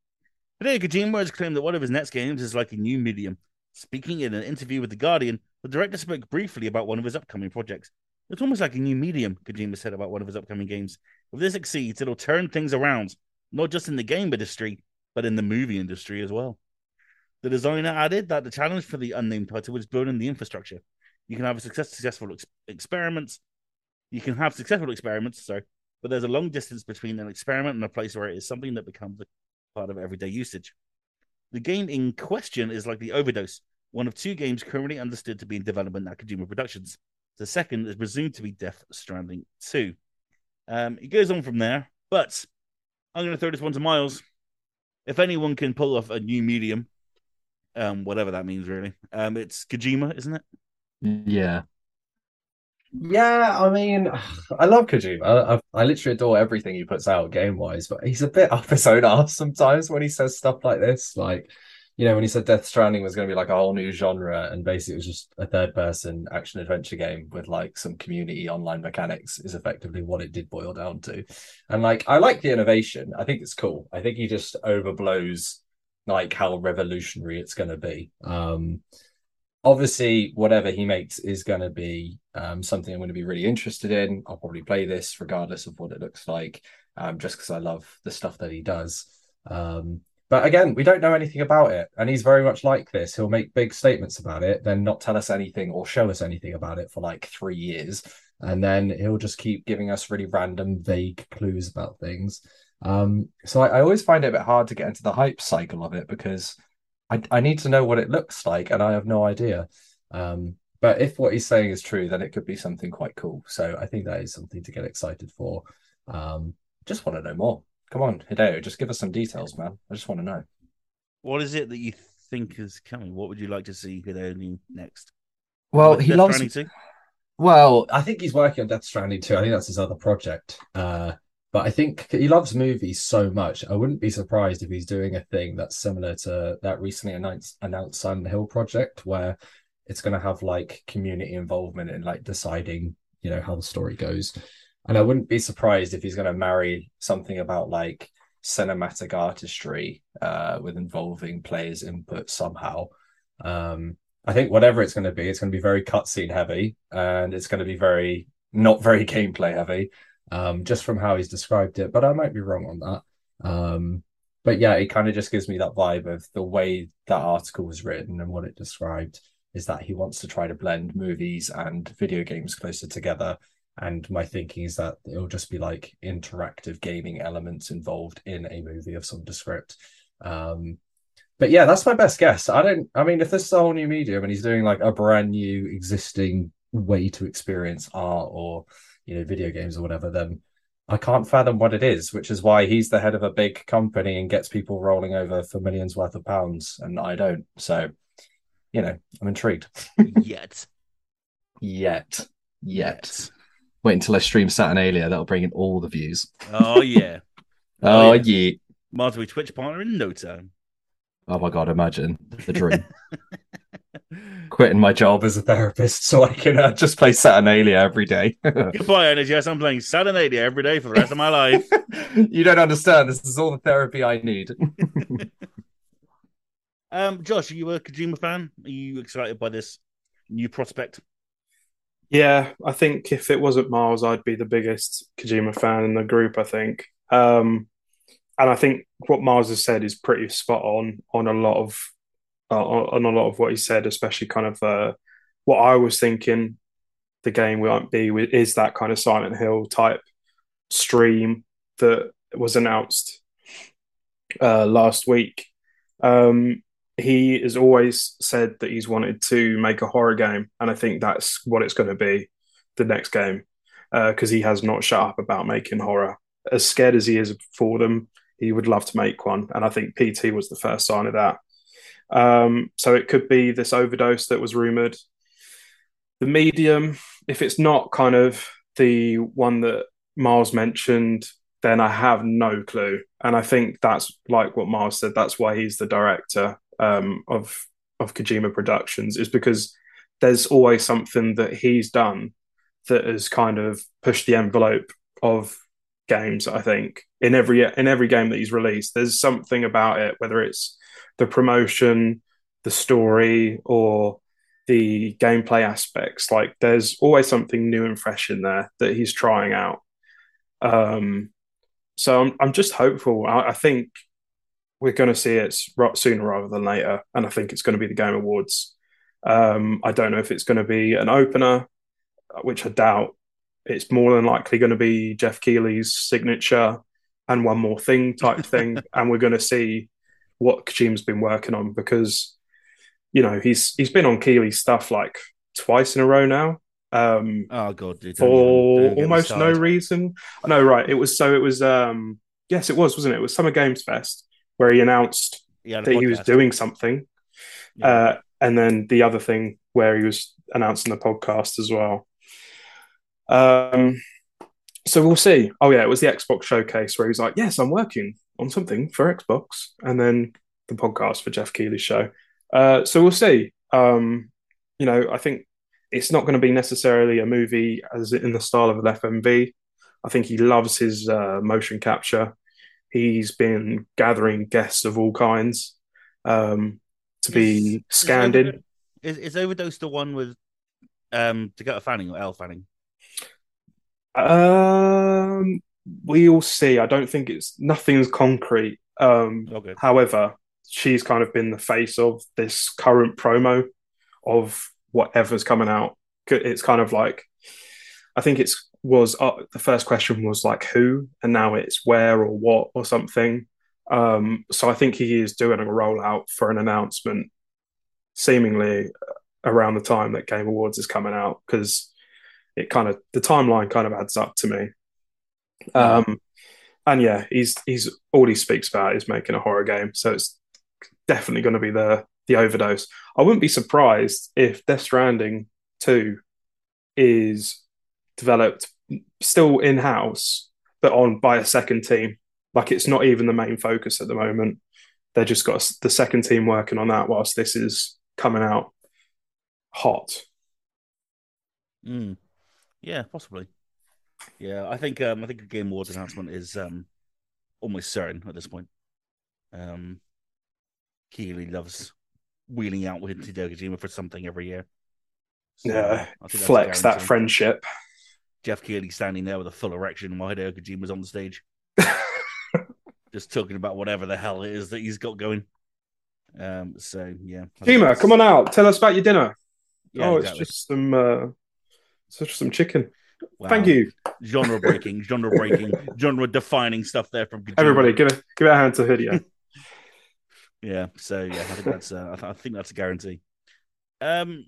Hideo Kojima has claimed that one of his next games is like a new medium. Speaking in an interview with The Guardian, the director spoke briefly about one of his upcoming projects. It's almost like a new medium, Kojima said about one of his upcoming games. If this succeeds, it'll turn things around, not just in the game industry, but in the movie industry as well. The designer added that the challenge for the unnamed title was building the infrastructure. You can have a success, successful ex- experiments. You can have successful experiments, sorry, but there's a long distance between an experiment and a place where it is something that becomes part of everyday usage. The game in question is like the Overdose, one of two games currently understood to be in development at Kojima Productions. The second is presumed to be Death Stranding 2. Um, it goes on from there, but I'm going to throw this one to Miles. If anyone can pull off a new medium, um, whatever that means, really, um, it's Kojima, isn't it? Yeah. Yeah, I mean, *sighs* I love Kojima. I, I literally adore everything he puts out game wise, but he's a bit *laughs* up his own ass sometimes when he says stuff like this. Like, you know, when he said Death Stranding was going to be like a whole new genre and basically it was just a third person action adventure game with like some community online mechanics, is effectively what it did boil down to. And like, I like the innovation. I think it's cool. I think he just overblows like how revolutionary it's going to be. Um, obviously whatever he makes is going to be um, something i'm going to be really interested in. I'll probably play this regardless of what it looks like um, just because i love the stuff that he does. Um, but again we don't know anything about it and he's very much like this. He'll make big statements about it then not tell us anything or show us anything about it for like three years and then he'll just keep giving us really random vague clues about things um, so I, I always find it a bit hard to get into the hype cycle of it because I, I need to know what it looks like, and I have no idea. Um, but if what he's saying is true, then it could be something quite cool. So I think that is something to get excited for. Um, just want to know more. Come on, Hideo, just give us some details, man. I just want to know. What is it that you think is coming? What would you like to see Hideo do next? Well, Like he Death loves. Stranding 2? Well, I think he's working on Death Stranding too. I think that's his other project. Uh, but I think he loves movies so much. I wouldn't be surprised if he's doing a thing that's similar to that recently announced announced Silent Hill project, where it's going to have like community involvement in like deciding, you know, how the story goes. And I wouldn't be surprised if he's going to marry something about like cinematic artistry uh, with involving players' input somehow. Um, I think whatever it's going to be, it's going to be very cutscene heavy, and it's going to be very not very gameplay heavy, um, just from how he's described it. But I might be wrong on that. Um, but yeah, it kind of just gives me that vibe of the way that article was written and what it described is that he wants to try to blend movies and video games closer together. And my thinking is that it'll just be like interactive gaming elements involved in a movie of some descript. Um, but yeah, that's my best guess. I don't. I mean, if this is a whole new medium and he's doing like a brand new existing way to experience art or you know video games or whatever, then I can't fathom what it is. Which is why he's the head of a big company and gets people rolling over for millions worth of pounds, and I don't. So, you know, I'm intrigued. *laughs* Yet. Yet, yet. Wait until I stream Saturnalia. That'll bring in all the views. Oh, yeah. *laughs* Oh, Oh, yeah. Might as well be Twitch partner in no time. Oh my god! Imagine the dream. *laughs* Quitting my job as a therapist so I can uh, just play Saturnalia every day. *laughs* Goodbye, Energy. Yes, I'm playing Saturnalia every day for the rest of my life. *laughs* *laughs* you don't understand. This is all the therapy I need. um, Josh, are you a Kojima fan? Are you excited by this new prospect? Yeah, I think if it wasn't Miles, I'd be the biggest Kojima fan in the group. I think, um, and I think what Miles has said is pretty spot on on a lot of on a lot of what he said, especially kind of uh, what I was thinking. The game won't be is that kind of Silent Hill type stream that was announced uh, last week. Um, he has always said that he's wanted to make a horror game, and I think that's what it's going to be the next game because uh, he has not shut up about making horror. As scared as he is for them, he would love to make one, and I think PT was the first sign of that. Um, so it could be this overdose that was rumored. The medium, if it's not kind of the one that Miles mentioned, then I have no clue. And I think that's like what Miles said. That's why he's the director um, of of Kojima Productions is because there's always something that he's done that has kind of pushed the envelope of games. I think in every in every game that he's released, there's something about it, whether it's the promotion, the story, or the gameplay aspects. Like there's always something new and fresh in there that he's trying out. Um, so I'm I'm just hopeful. I, I think we're going to see it sooner rather than later, and I think it's going to be the Game Awards. Um, I don't know if it's going to be an opener, which I doubt. It's more than likely going to be Jeff Keighley's signature and one more thing type thing, *laughs* and we're going to see what Kojima's been working on because you know he's he's been on Keighley stuff like twice in a row now. Um, oh god, dude, for even, almost no reason. No, right. It was so it was um yes, it was, wasn't it? It was Summer Games Fest where he announced he that he was doing something. Yeah. Uh, and then the other thing where he was announcing the podcast as well. Um, so we'll see. Oh yeah, it was the Xbox showcase where he was like, "Yes, I'm working on something for Xbox," and then the podcast for Jeff Keighley's show. Uh, so we'll see. Um, you know, I think it's not going to be necessarily a movie as in the style of an FMV. I think he loves his uh, motion capture he's been gathering guests of all kinds um, to be scanned is, in. Is, is Overdose the one with um, Dakota Fanning or Elle Fanning? Um, we'll see. I don't think it's nothing's concrete. Um, okay. However, she's kind of been the face of this current promo of whatever's coming out. It's kind of like I think it's was uh, the first question was like who, and now it's where or what or something. Um, so I think he is doing a rollout for an announcement, seemingly around the time that Game Awards is coming out, because it kind of the timeline kind of adds up to me. Um, and yeah, he's he's all he speaks about is making a horror game, so it's definitely going to be the the overdose. I wouldn't be surprised if Death Stranding two is developed still in house, but on by a second team. Like it's not even the main focus at the moment. They've just got the second team working on that whilst this is coming out hot. Mm. Yeah, possibly. Yeah, I think um, I think a Game Awards announcement is um, almost certain at this point. Um, Keighley loves wheeling out with Hideo Kojima for something every year. So yeah, flex that friendship. Jeff Keighley standing there with a full erection while Hideo Kojima's on the stage. *laughs* just talking about whatever the hell it is that he's got going. Um, so yeah. Kojima, come on out. Tell us about your dinner. Yeah, oh, exactly. it's just some uh just some chicken. Wow. Thank you. Genre breaking, genre breaking, *laughs* genre defining stuff there from everybody. Give a give a hand to Hideo. *laughs* yeah. So yeah, I think that's uh, I, th- I think that's a guarantee. Um,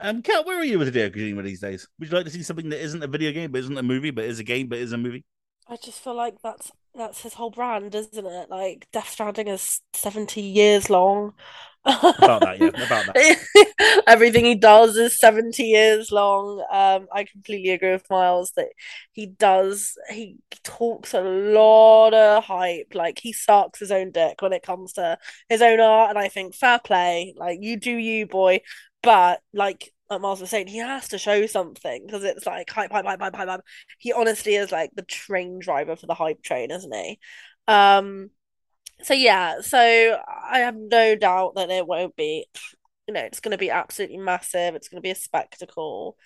um, Kat, where are you with the Hideo Kojima these days? Would you like to see something that isn't a video game, but isn't a movie, but is a game, but is a movie? I just feel like that's that's his whole brand, isn't it? Like Death Stranding is 70 years long. About that, yeah, about that. *laughs* Everything he does is 70 years long. Um, I completely agree with Miles that he does he talks a lot of hype. Like he sucks his own dick when it comes to his own art, and I think fair play. Like you do you, boy. But like like Miles was saying, he has to show something because it's like hype, hype, hype, hype, hype, hype. He honestly is like the train driver for the hype train, isn't he? Um, so yeah, so I have no doubt that it won't be, you know, it's going to be absolutely massive. It's going to be a spectacle.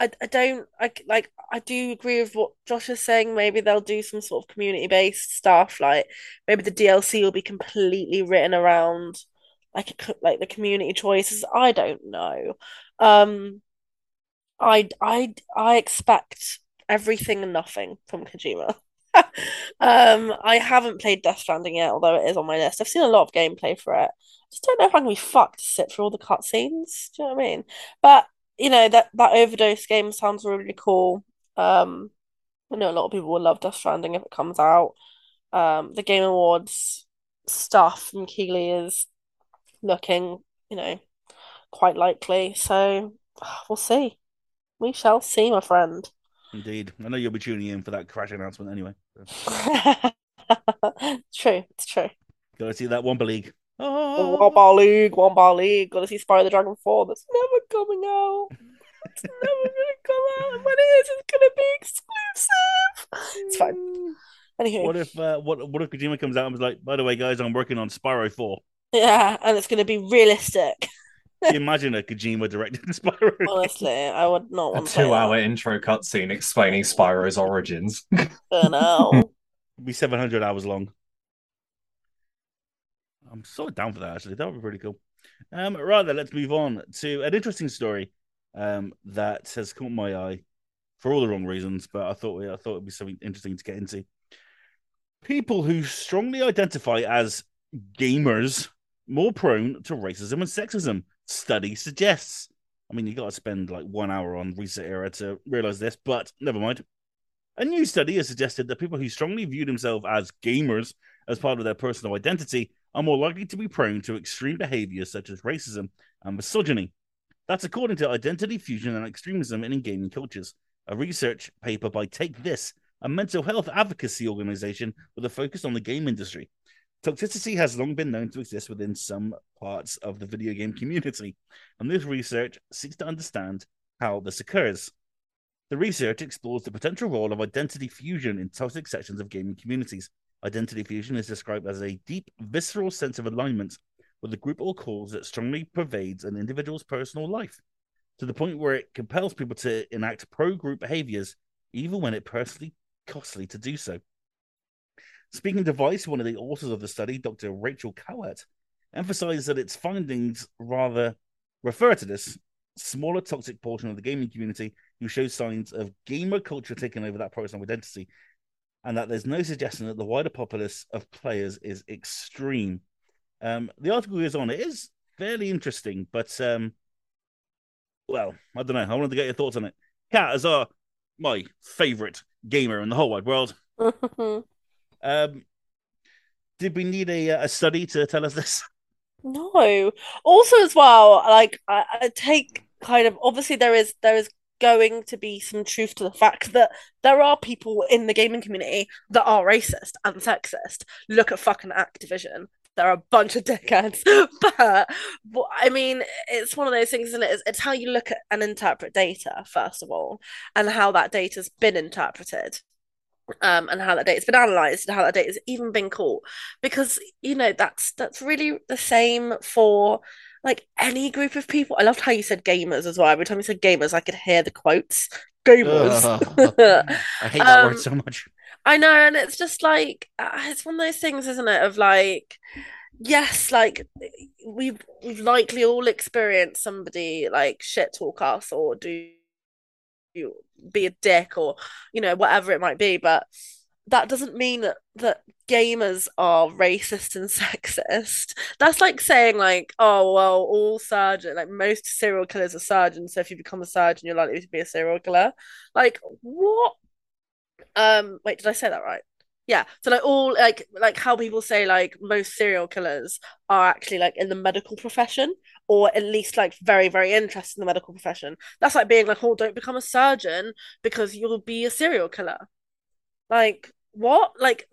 I, I don't I like I do agree with what Josh is saying. Maybe they'll do some sort of community based stuff. Like maybe the DLC will be completely written around like like the community choices. I don't know. Um, I I I expect everything and nothing from Kojima. *laughs* um, I haven't played Death Stranding yet, although it is on my list. I've seen a lot of gameplay for it. I Just don't know if I can be fucked to sit through all the cutscenes. Do you know what I mean? But you know that that overdose game sounds really cool. Um, I know a lot of people will love Death Stranding if it comes out. Um, the Game Awards stuff from Keighley is looking, you know, quite likely. So *sighs* we'll see. We shall see, my friend. Indeed. I know you'll be tuning in for that crash announcement anyway. *laughs* true, it's true. Gotta see that Wumpa League. Oh. Wumpa League, Wumpa League. Gotta see Spyro the Dragon 4. That's never coming out. It's *laughs* never gonna come out. And when it is, it's gonna be exclusive. It's fine. Anyway. What if uh, what what if Kojima comes out and was like, by the way, guys, I'm working on Spyro 4. Yeah, and it's gonna be realistic. Imagine a Kojima directed *laughs* Spyro. Honestly, I would not want a two-hour intro cutscene explaining Spyro's origins. *laughs* I know. It'd be seven hundred hours long. I'm so down for that. Actually, that would be pretty cool. Um, rather, let's move on to an interesting story um, that has caught my eye for all the wrong reasons, but I thought I thought it'd be something interesting to get into. People who strongly identify as gamers more prone to racism and sexism study suggests. I mean, you got to spend like one hour on ResetEra to realize this, but never mind. A new study has suggested that people who strongly view themselves as gamers as part of their personal identity are more likely to be prone to extreme behaviors such as racism and misogyny. That's according to Identity Fusion and Extremism in Gaming Cultures, a research paper by Take This, a mental health advocacy organization with a focus on the game industry. Toxicity has long been known to exist within some parts of the video game community, and this research seeks to understand how this occurs. The research explores the potential role of identity fusion in toxic sections of gaming communities. Identity fusion is described as a deep, visceral sense of alignment with a group or cause that strongly pervades an individual's personal life, to the point where it compels people to enact pro group behaviors, even when it personally costly to do so. Speaking to Vice, one of the authors of the study, Dr. Rachel Kowert, emphasized that its findings rather refer to this smaller toxic portion of the gaming community who shows signs of gamer culture taking over that personal identity, and that there's no suggestion that the wider populace of players is extreme. Um, the article goes on. It is fairly interesting, but um, well, I don't know. I wanted to get your thoughts on it. Kat, as our my favorite gamer in the whole wide world, *laughs* Um, did we need a a study to tell us this? *laughs* No. Also, as well, like I, I take kind of obviously there is there is going to be some truth to the fact that there are people in the gaming community that are racist and sexist. Look at fucking Activision. There are a bunch of *laughs* dickheads. *laughs* but, but I mean, it's one of those things, isn't it? It's, it's how you look at and interpret data, first of all, and how that data's been interpreted um, and how that data's been analyzed and how that data's even been caught. Because you know that's that's really the same for like any group of people. I loved how you said gamers as well. Every time you said gamers i could hear the quotes. Gamers. *laughs* I hate that um, word so much. I know and it's just like uh, it's one of those things isn't it of like yes like we've we've likely all experienced somebody like shit talk us or do you be a dick or you know whatever it might be but that doesn't mean that, gamers are racist and *laughs* sexist that's like saying like oh well all surgeon like most serial killers are surgeons so if you become a surgeon you're likely to be a serial killer like what Um, wait, did I say that right? Yeah. So like all like like how people say like most serial killers are actually like in the medical profession or at least like very very interested in the medical profession. That's like being like, oh, don't become a surgeon because you'll be a serial killer. Like what? Like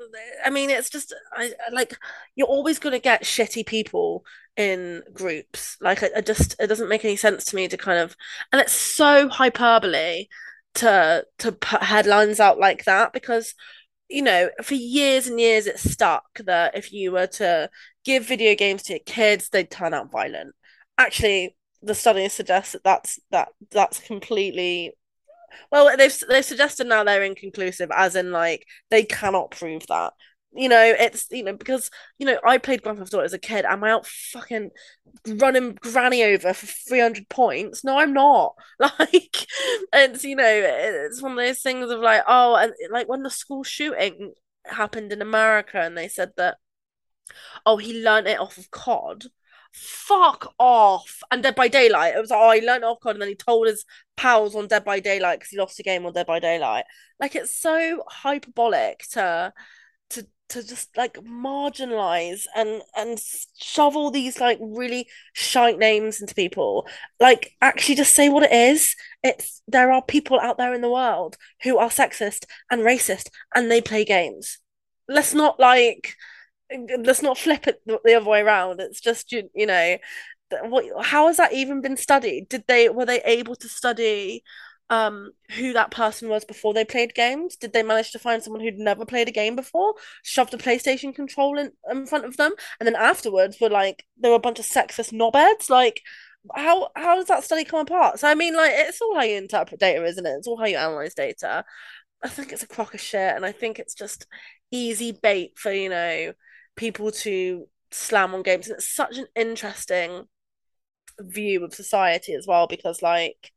I mean, it's just I like you're always gonna get shitty people in groups. Like I, I just it doesn't make any sense to me to kind of and it's so hyperbole to to put headlines out like that because you know, for years and years it stuck that if you were to give video games to your kids, they'd turn out violent. Actually, the studies suggest that that's that that's completely well, they've they've suggested now they're inconclusive, as in like they cannot prove that you know, it's you know because you know I played Grand Theft Auto as a kid. Am I out fucking running Granny over for three hundred points? No, I'm not. *laughs* Like, it's you know, it's one of those things of like, oh, and like when the school shooting happened in America, and they said that, oh, he learned it off of COD. Fuck off! And Dead by Daylight. It was like, oh, he learned off COD, and then he told his pals on Dead by Daylight because he lost a game on Dead by Daylight. Like, it's so hyperbolic to to to just like marginalize and and shove all these like really shite names into people like actually just say what it is it's there are people out there in the world who are sexist and racist and they play games let's not like let's not flip it the other way around it's just you, you know what how has that even been studied did they were they able to study um who that person was before they played games? Did they manage to find someone who'd never played a game before, shoved a PlayStation control in, in front of them, and then afterwards were like there were a bunch of sexist knobheads? Like how how does that study come apart? So I mean like it's all how you interpret data, isn't it? It's all how you analyze data. I think it's a crock of shit and I think it's just easy bait for, you know, people to slam on games. And it's such an interesting view of society as well because like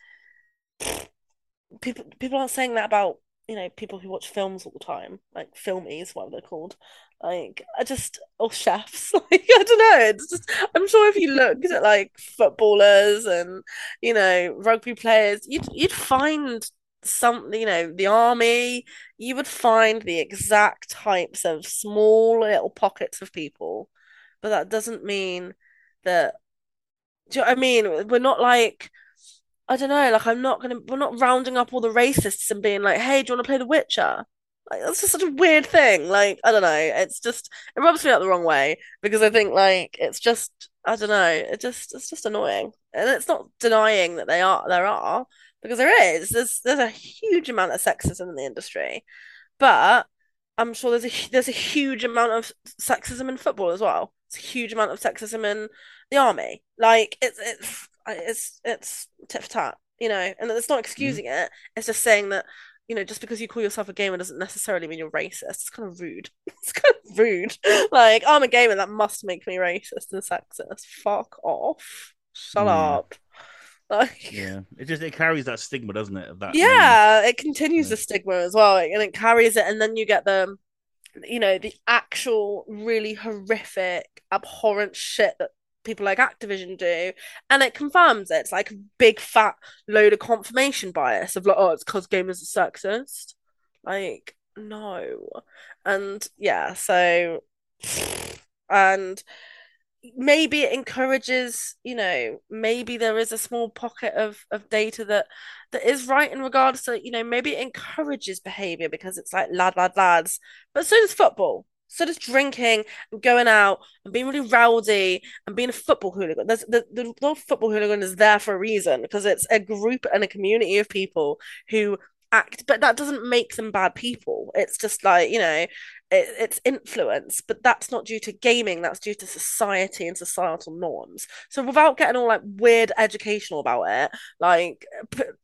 people people aren't saying that about you know people who watch films all the time, like filmies, whatever they're called. Like I just or chefs. *laughs* Like I don't know. It's just I'm sure if you looked at like footballers and you know rugby players, you'd you'd find some you know the army. You would find the exact types of small little pockets of people, but that doesn't mean that. Do you know what I mean? We're not like I don't know, like I'm not gonna we're not rounding up all the racists and being like, hey, do you want to play The Witcher? Like that's just such a weird thing. Like, I don't know. It's just it rubs me out the wrong way because I think like it's just I don't know, it just it's just annoying. And it's not denying that they are there are, because there is. There's there's a huge amount of sexism in the industry. But I'm sure there's a there's a huge amount of sexism in football as well. It's a huge amount of sexism in the army. Like it's it's it's it's tit for tat, you know, and it's not excusing mm. it. It's just saying that you know, just because you call yourself a gamer doesn't necessarily mean you're racist. It's kind of rude. *laughs* It's kind of rude. like I'm a gamer, that must make me racist and sexist. Fuck off. Shut mm. up. Like, yeah, it just it carries that stigma, doesn't it? That. Yeah, it continues yeah. the stigma as well, and it carries it, and then you get the, you know, the actual really horrific, abhorrent shit that people like Activision do, and it confirms it. It's like a big fat load of confirmation bias of like, oh, it's because gamers are sexist. Like, no. And yeah, so and maybe it encourages you know maybe there is a small pocket of of data that that is right in regards to you know maybe it encourages behavior because it's like lad lad lads but so does football so does drinking and going out and being really rowdy and being a football hooligan. There's, the, the, the football hooligan is there for a reason because it's a group and a community of people who act, but that doesn't make them bad people. It's just like, you know, it, it's influence, but that's not due to gaming, that's due to society and societal norms. So without getting all like weird educational about it, like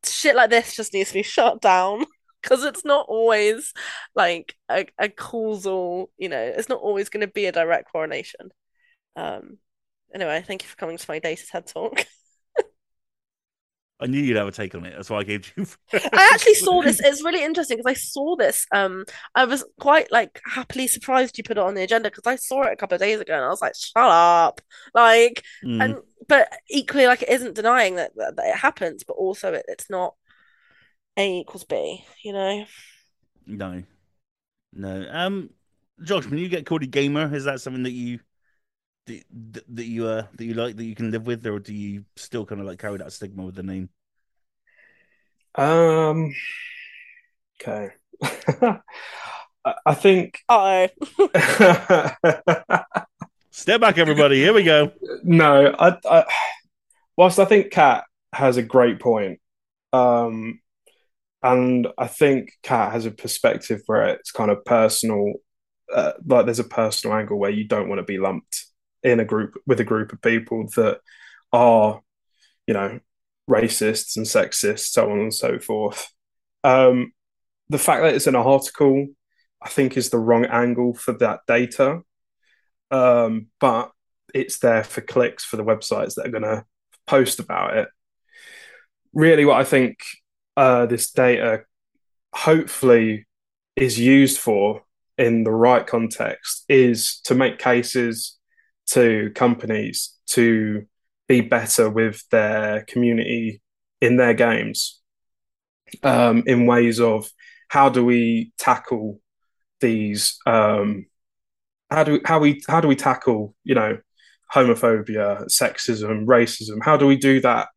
shit like this just needs to be *laughs* shut down because it's not always like a, a causal, you know, it's not always going to be a direct correlation. Um, anyway, thank you for coming to my data head talk. *laughs* I knew you'd have a take on it. That's why I gave you. *laughs* I actually saw this. It's really interesting because I saw this. Um, I was quite like happily surprised you put it on the agenda because I saw it a couple of days ago and I was like, "Shut up!" Like, mm. and but equally, like, it isn't denying that that, that it happens, but also it, it's not a equals B, you know? No, no. Um, Josh, when you get called a gamer, is that something that you that, that you uh that you like that you can live with, or do you still kind of like carry that stigma with the name? Um, okay. *laughs* I I think Uh *laughs* Step back, everybody. Here we go. no, I, I whilst I think Kat has a great point, um, and I think Kat has a perspective where it's kind of personal, uh, like there's a personal angle where you don't want to be lumped in a group with a group of people that are, you know, racists and sexist, so on and so forth. Um, the fact that it's in an article, I think, is the wrong angle for that data. Um, but it's there for clicks for the websites that are going to post about it. Really, what I think uh, this data hopefully is used for in the right context is to make cases to companies to be better with their community in their games um, in ways of how do we tackle these um, how do how we how do we tackle you know homophobia sexism racism? How do we do that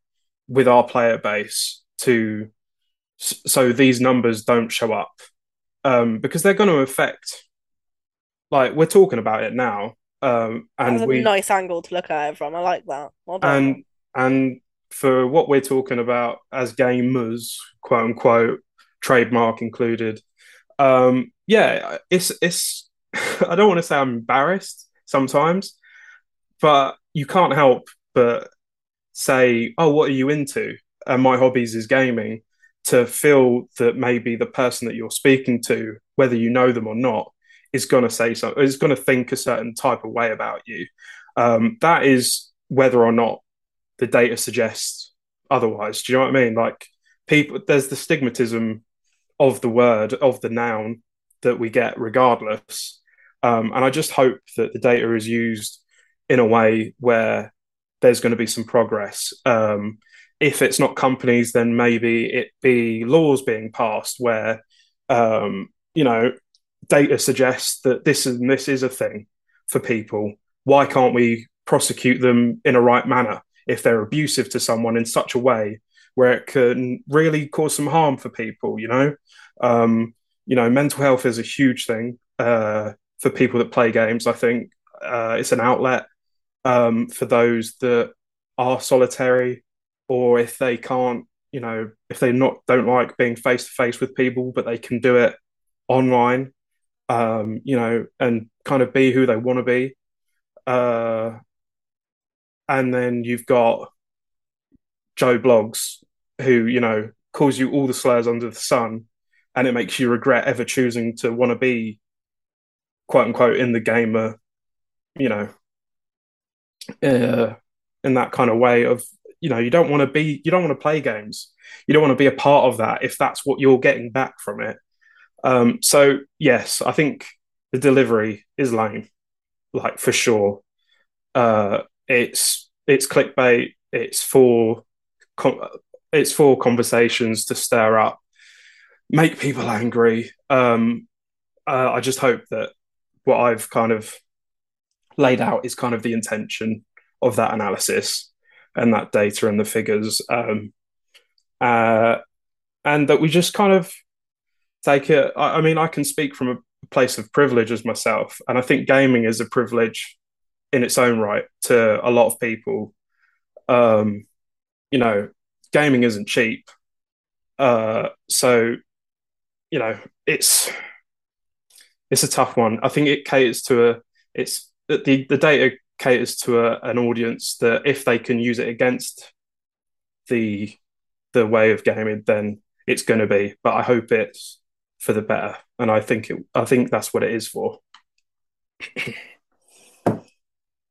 with our player base to so these numbers don't show up? Um, because they're going to affect like we're talking about it now um, and we nice angle to look at it from. I like that. Well and and for what we're talking about as gamers quote unquote trademark included um yeah it's it's *laughs* i don't want to say i'm embarrassed sometimes but you can't help but say oh what are you into and my hobbies is gaming to feel that maybe the person that you're speaking to whether you know them or not is going to say something is going to think a certain type of way about you um, that is whether or not the data suggests otherwise. Do you know what I mean? Like people, there's the stigmatism of the word of the noun that we get regardless. Um, and I just hope that the data is used in a way where there's going to be some progress. Um, if it's not companies, then maybe it be laws being passed where, um, you know, data suggests that this and this is a thing for people. Why can't we prosecute them in a right manner if they're abusive to someone in such a way where it can really cause some harm for people? You know, um, you know, mental health is a huge thing uh, for people that play games. I think uh, it's an outlet um, for those that are solitary, or if they can't, you know, if they not don't like being face to face with people, but they can do it online, um, you know, and kind of be who they want to be. Uh, and then you've got Joe Bloggs, who you know calls you all the slurs under the sun, and it makes you regret ever choosing to want to be, quote unquote, in the gamer, you know, uh, in that kind of way of you know you don't want to be you don't want to play games you don't want to be a part of that if that's what you're getting back from it um so yes i think the delivery is lame like for sure. Uh it's it's clickbait. It's for it's for conversations to stir up make people angry. Um uh, i just hope that what i've kind of laid out is kind of the intention of that analysis and that data and the figures. Um uh and that we just kind of take it I, I mean i can speak from a place of privilege as myself and i think gaming is a privilege in its own right to a lot of people. Um, you know, gaming isn't cheap. Uh, so, you know, it's it's a tough one. I think it caters to a it's the the data caters to a, an audience that if they can use it against the the way of gaming, then it's going to be. But I hope it's for the better, and I think it. I think that's what it is for. *coughs*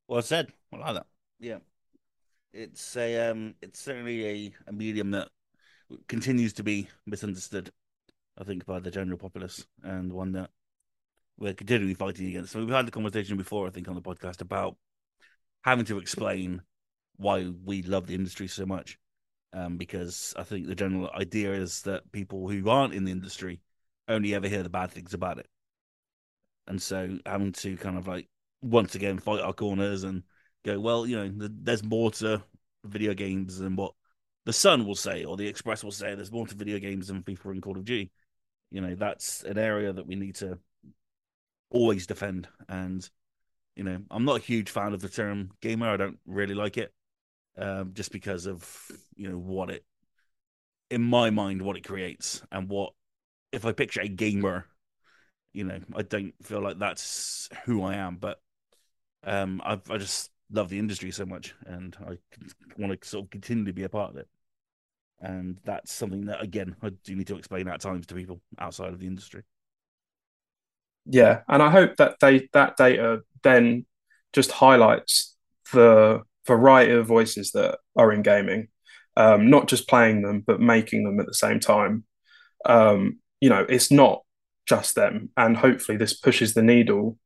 Well said. I like that. Yeah. It's a um it's certainly a, a medium that continues to be misunderstood, I think, by the general populace and one that we're continually fighting against. So we've had the conversation before, I think, on the podcast about having to explain why we love the industry so much. Um, because I think the general idea is that people who aren't in the industry only ever hear the bad things about it. And so having to kind of like once again fight our corners and go, well, you know, there's more to video games than what the Sun will say or the Express will say. There's more to video games than FIFA and Call of Duty. You know, that's an area that we need to always defend. And you know, I'm not a huge fan of the term gamer. I don't really like it, um, just because of you know what it, in my mind, what it creates and what if I picture a gamer, you know, I don't feel like that's who I am. But um, I I just love the industry so much, and I want to sort of continue to be a part of it. And that's something that, again, I do need to explain at times to people outside of the industry. Yeah, and I hope that they that data then just highlights the variety of voices that are in gaming, um, not just playing them but making them at the same time. Um, you know, it's not just them, and hopefully this pushes the needle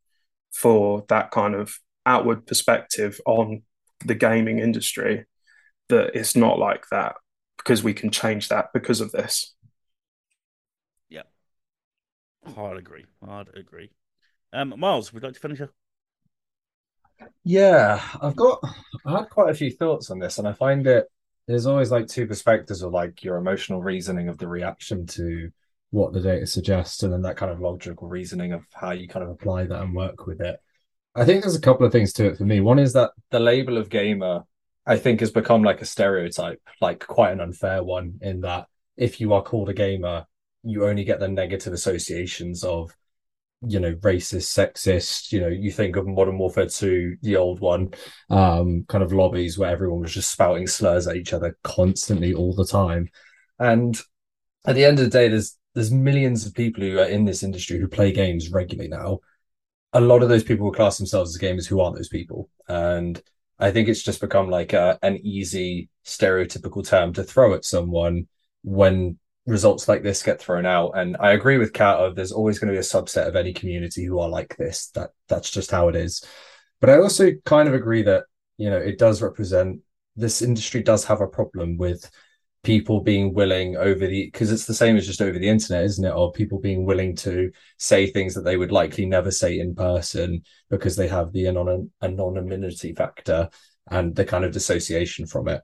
for that kind of outward perspective on the gaming industry. That it's not like that because we can change that because of this. yeah i'd agree. i'd agree. Um, Miles, would you like to finish up? Yeah, I've got I had quite a few thoughts on this, and I find it there's always like two perspectives of like your emotional reasoning of the reaction to what the data suggests, and then that kind of logical reasoning of how you kind of apply that and work with it. I think there's a couple of things to it for me. One is that the label of gamer, I think, has become like a stereotype, like quite an unfair one, in that if you are called a gamer, you only get the negative associations of you know racist sexist you know you think of modern warfare 2 the old one um kind of lobbies where everyone was just spouting slurs at each other constantly all the time and at the end of the day there's there's millions of people who are in this industry who play games regularly now a lot of those people will class themselves as gamers who aren't those people and i think it's just become like a, an easy stereotypical term to throw at someone when results like this get thrown out. And I agree with Kat of there's always going to be a subset of any community who are like this. That that's just how it is. But I also kind of agree that, you know, it does represent this industry does have a problem with people being willing over the because it's the same as just over the internet, isn't it? Or people being willing to say things that they would likely never say in person because they have the anon- anonymity factor and the kind of dissociation from it.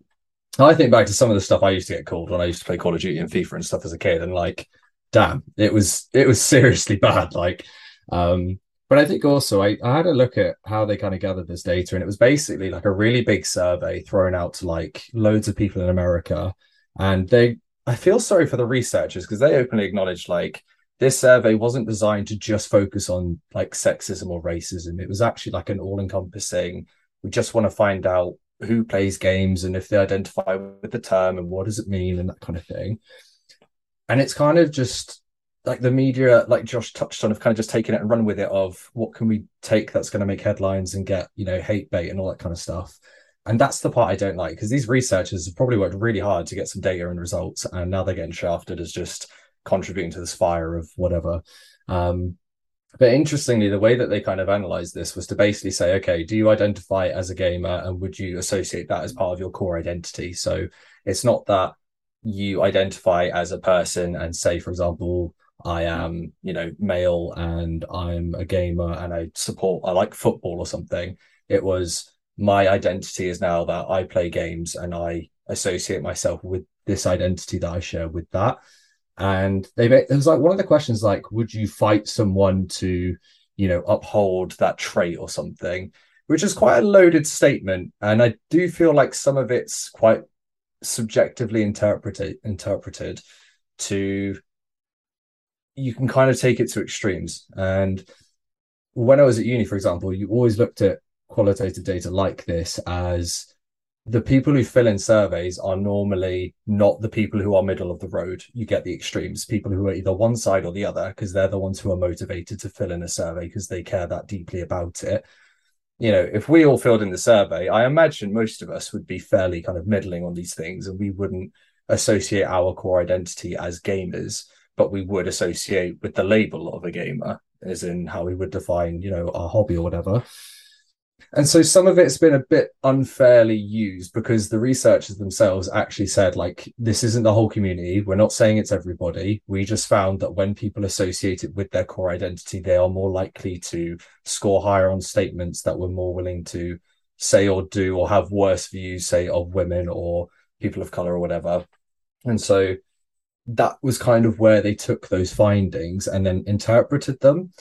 I think back to some of the stuff I used to get called when I used to play Call of Duty and FIFA and stuff as a kid, and like, damn, it was it was *laughs* seriously bad. Like, um, but I think also I, I had a look at how they kind of gathered this data, and it was basically like a really big survey thrown out to like loads of people in America, and they I feel sorry for the researchers because they openly acknowledged like this survey wasn't designed to just focus on like sexism or racism. It was actually like an all encompassing. We just want to find out who plays games and if they identify with the term and what does it mean and that kind of thing. And it's kind of just like the media, like Josh touched on, have kind of just taken it and run with it of what can we take that's going to make headlines and get, you know, hate bait and all that kind of stuff. And that's the part I don't like because these researchers have probably worked really hard to get some data and results, and now they're getting shafted as just contributing to this fire of whatever. Um, but interestingly, the way that they kind of analyzed this was to basically say, okay, do you identify as a gamer and would you associate that as part of your core identity? So it's not that you identify as a person and say, for example, I am, you know, male and I'm a gamer and I support, I like football or something. It was my identity is now that I play games and I associate myself with this identity that I share with that. And they it was like one of the questions like would you fight someone to you know uphold that trait or something which is quite a loaded statement. And i do feel like some of it's quite subjectively interpreted interpreted to you can kind of take it to extremes. And when i was at uni for example you always looked at qualitative data like this as the people who fill in surveys are normally not the people who are middle of the road. You get the extremes, people who are either one side or the other, because they're the ones who are motivated to fill in a survey because they care that deeply about it. You know, if we all filled in the survey, I imagine most of us would be fairly kind of middling on these things and we wouldn't associate our core identity as gamers, but we would associate with the label of a gamer, as in how we would define, you know, our hobby or whatever. And so some of it's been a bit unfairly used because the researchers themselves actually said, like, this isn't the whole community. We're not saying it's everybody. We just found that when people associate it with their core identity, they are more likely to score higher on statements that were more willing to say or do or have worse views, say, of women or people of color or whatever. And so that was kind of where they took those findings and then interpreted them.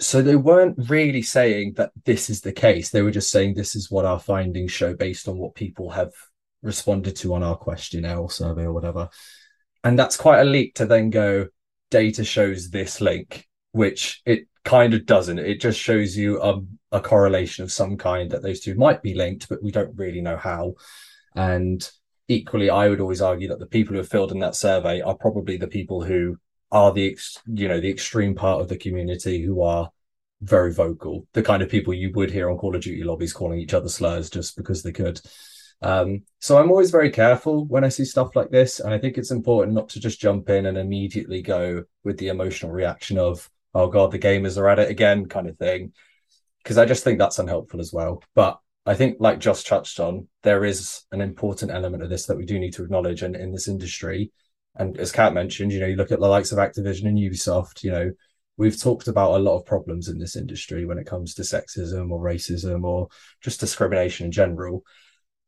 So they weren't really saying that this is the case. They were just saying this is what our findings show based on what people have responded to on our questionnaire or survey or whatever. And that's quite a leap to then go, data shows this link, which it kind of doesn't. It just shows you a, a correlation of some kind that those two might be linked, but we don't really know how. And equally, I would always argue that the people who have filled in that survey are probably the people who are the you know the extreme part of the community who are very vocal, the kind of people you would hear on Call of Duty lobbies calling each other slurs just because they could. Um, so I'm always very careful when I see stuff like this, and I think it's important not to just jump in and immediately go with the emotional reaction of "Oh God, the gamers are at it again" kind of thing, because I just think that's unhelpful as well. But I think, like Josh touched on, there is an important element of this that we do need to acknowledge. And in this industry, and as Kat mentioned, you know, you look at the likes of Activision and Ubisoft, you know, we've talked about a lot of problems in this industry when it comes to sexism or racism or just discrimination in general.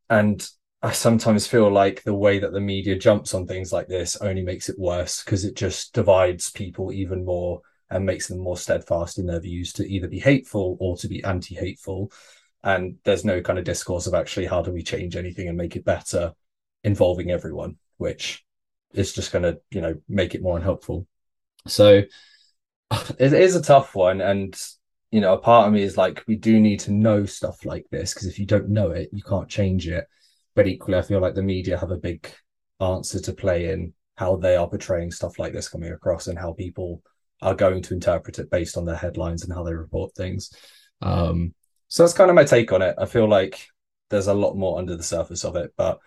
And I sometimes feel like the way that the media jumps on things like this only makes it worse because it just divides people even more and makes them more steadfast in their views to either be hateful or to be anti hateful and there's no kind of discourse of actually how do we change anything and make it better involving everyone which is just going to you know make it more unhelpful. So *sighs* it is a tough one and you know a part of me is like we do need to know stuff like this because if you don't know it you can't change it. But equally i feel like the media have a big answer to play in how they are portraying stuff like this coming across and how people are going to interpret it based on their headlines and how they report things. Um, so that's kind of my take on it. I feel like there's a lot more under the surface of it, but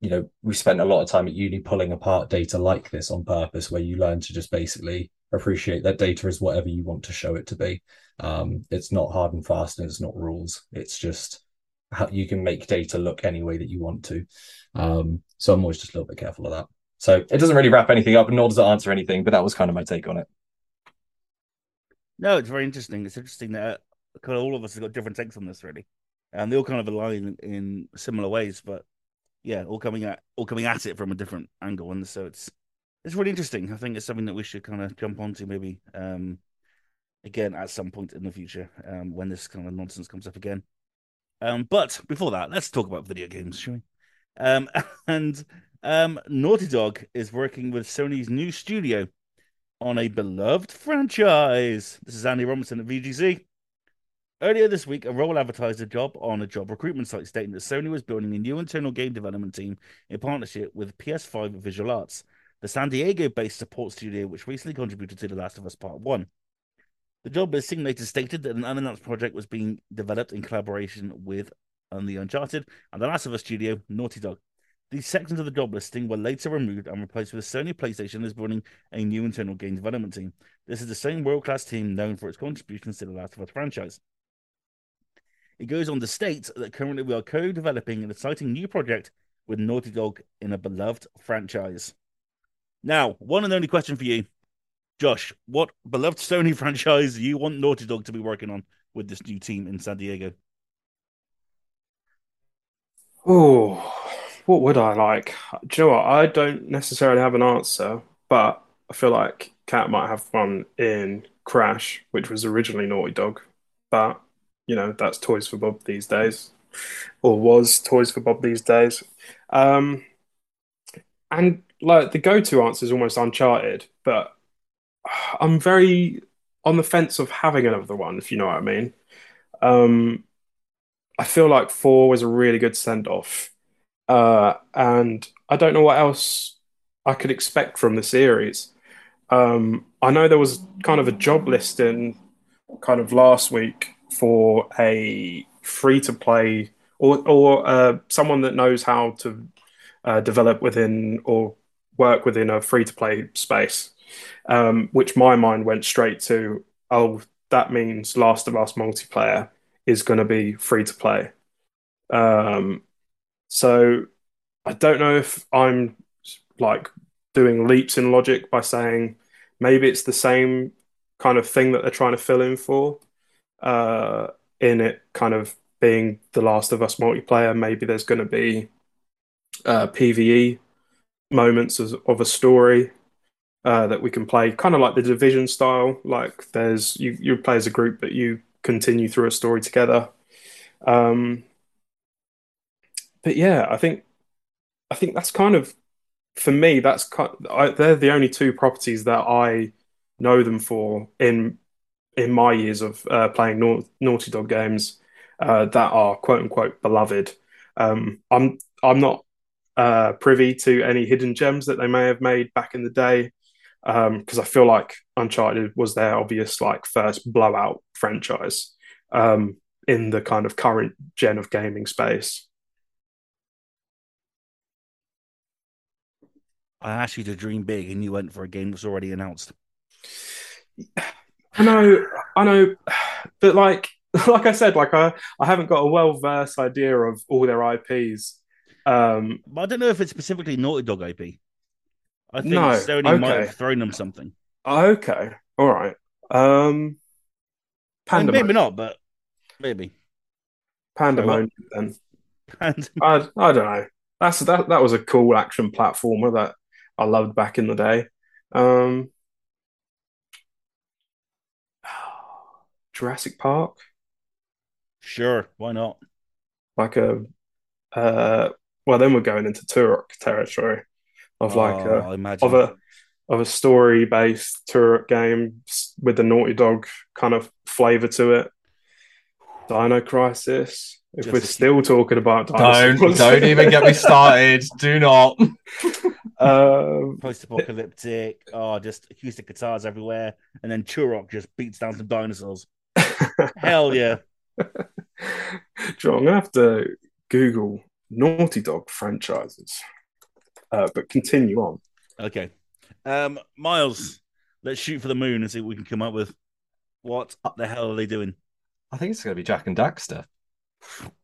you know, we spent a lot of time at uni pulling apart data like this on purpose, where you learn to just basically appreciate that data is whatever you want to show it to be. Um, it's not hard and fast, and it's not rules. It's just how you can make data look any way that you want to. Um, so I'm always just a little bit careful of that. So it doesn't really wrap anything up, nor does it answer anything. But that was kind of my take on it. No, it's very interesting. It's interesting that of all of us have got different takes on this, really, and they all kind of align in similar ways. But yeah, all coming at all coming at it from a different angle, and so it's it's really interesting. I think it's something that we should kind of jump onto maybe um, again at some point in the future um, when this kind of nonsense comes up again. Um, but before that, let's talk about video games, shall we? Um, *laughs* and um, Naughty Dog is working with Sony's new studio on a beloved franchise. This is Andy Robinson at VGC. Earlier this week, a role advertised a job on a job recruitment site stating that Sony was building a new internal game development team in partnership with PS5 Visual Arts, the San Diego based support studio which recently contributed to The Last of Us Part 1. The job listing later stated that an unannounced project was being developed in collaboration with the Uncharted and The Last of Us studio, Naughty Dog. These sections of the job listing were later removed and replaced with Sony PlayStation is building a new internal game development team. This is the same world class team known for its contributions to the Last of Us franchise. It goes on to state that currently we are co developing an exciting new project with Naughty Dog in a beloved franchise. Now, one and only question for you, Josh. What beloved Sony *laughs* franchise do you want Naughty Dog to be working on with this new team in San Diego? Oh, what would I like? Do you know what? I don't necessarily have an answer, but I feel like Kat might have one in Crash, which was originally Naughty Dog, but you know, that's Toys for Bob these days, or was Toys for Bob these days. Um, and like the go-to answer is almost Uncharted, but I'm very on the fence of having another one, if you know what I mean. Um, I feel like four was a really good send-off, uh, and I don't know what else I could expect from the series. Um, I know there was kind of a job listing kind of last week for a free to play or or uh, someone that knows how to uh, develop within or work within a free to play space, um, which my mind went straight to. Oh, that means Last of Us multiplayer is going to be free to play. Um, so I don't know if I'm like doing leaps in logic by saying maybe it's the same kind of thing that they're trying to fill in for in it kind of being the Last of Us multiplayer. Maybe there's going to be uh, PVE moments of, of a story uh, that we can play, kind of like the Division style. Like there's you you play as a group, but you continue through a story together. Um, but yeah, I think I think that's kind of for me. That's kind, I, they're the only two properties that I know them for in in my years of uh, playing Na- Naughty Dog games uh, that are quote unquote beloved. Um, I'm I'm not uh, privy to any hidden gems that they may have made back in the day because um, I feel like Uncharted was their obvious like first blowout franchise um, in the kind of current gen of gaming space. I asked you to dream big, and you went for a game that's already announced. *laughs* I know, I know, *sighs* but like, *laughs* like I said, like I, I haven't got a well versed idea of all their IPs. Um, but I don't know if it's specifically Naughty Dog IP. I think No, Sony okay. might have thrown them something. okay, all right. Um, And maybe not, but maybe. Pandemonium. Then *laughs* And I, I don't know. That's that. That was a cool action platformer that I loved back in the day. Um, Jurassic Park, sure, why not? like a, uh, well, then we're going into Turok territory of like Oh, a I imagine. of a of a story based Turok game with the Naughty Dog kind of flavor to it. Dino Crisis. If Just we're a few- still talking about Don't don't *laughs* even get me started. Do not. *laughs* um, Post-apocalyptic. Oh, just acoustic guitars everywhere, and then Turok just beats down some dinosaurs. Hell yeah! *laughs* Joe, I'm gonna have to Google Naughty Dog franchises. Uh, but continue on. Okay, um, Miles, let's shoot for the moon and see what we can come up with. What the hell are they doing? I think it's going to be Jak and Daxter.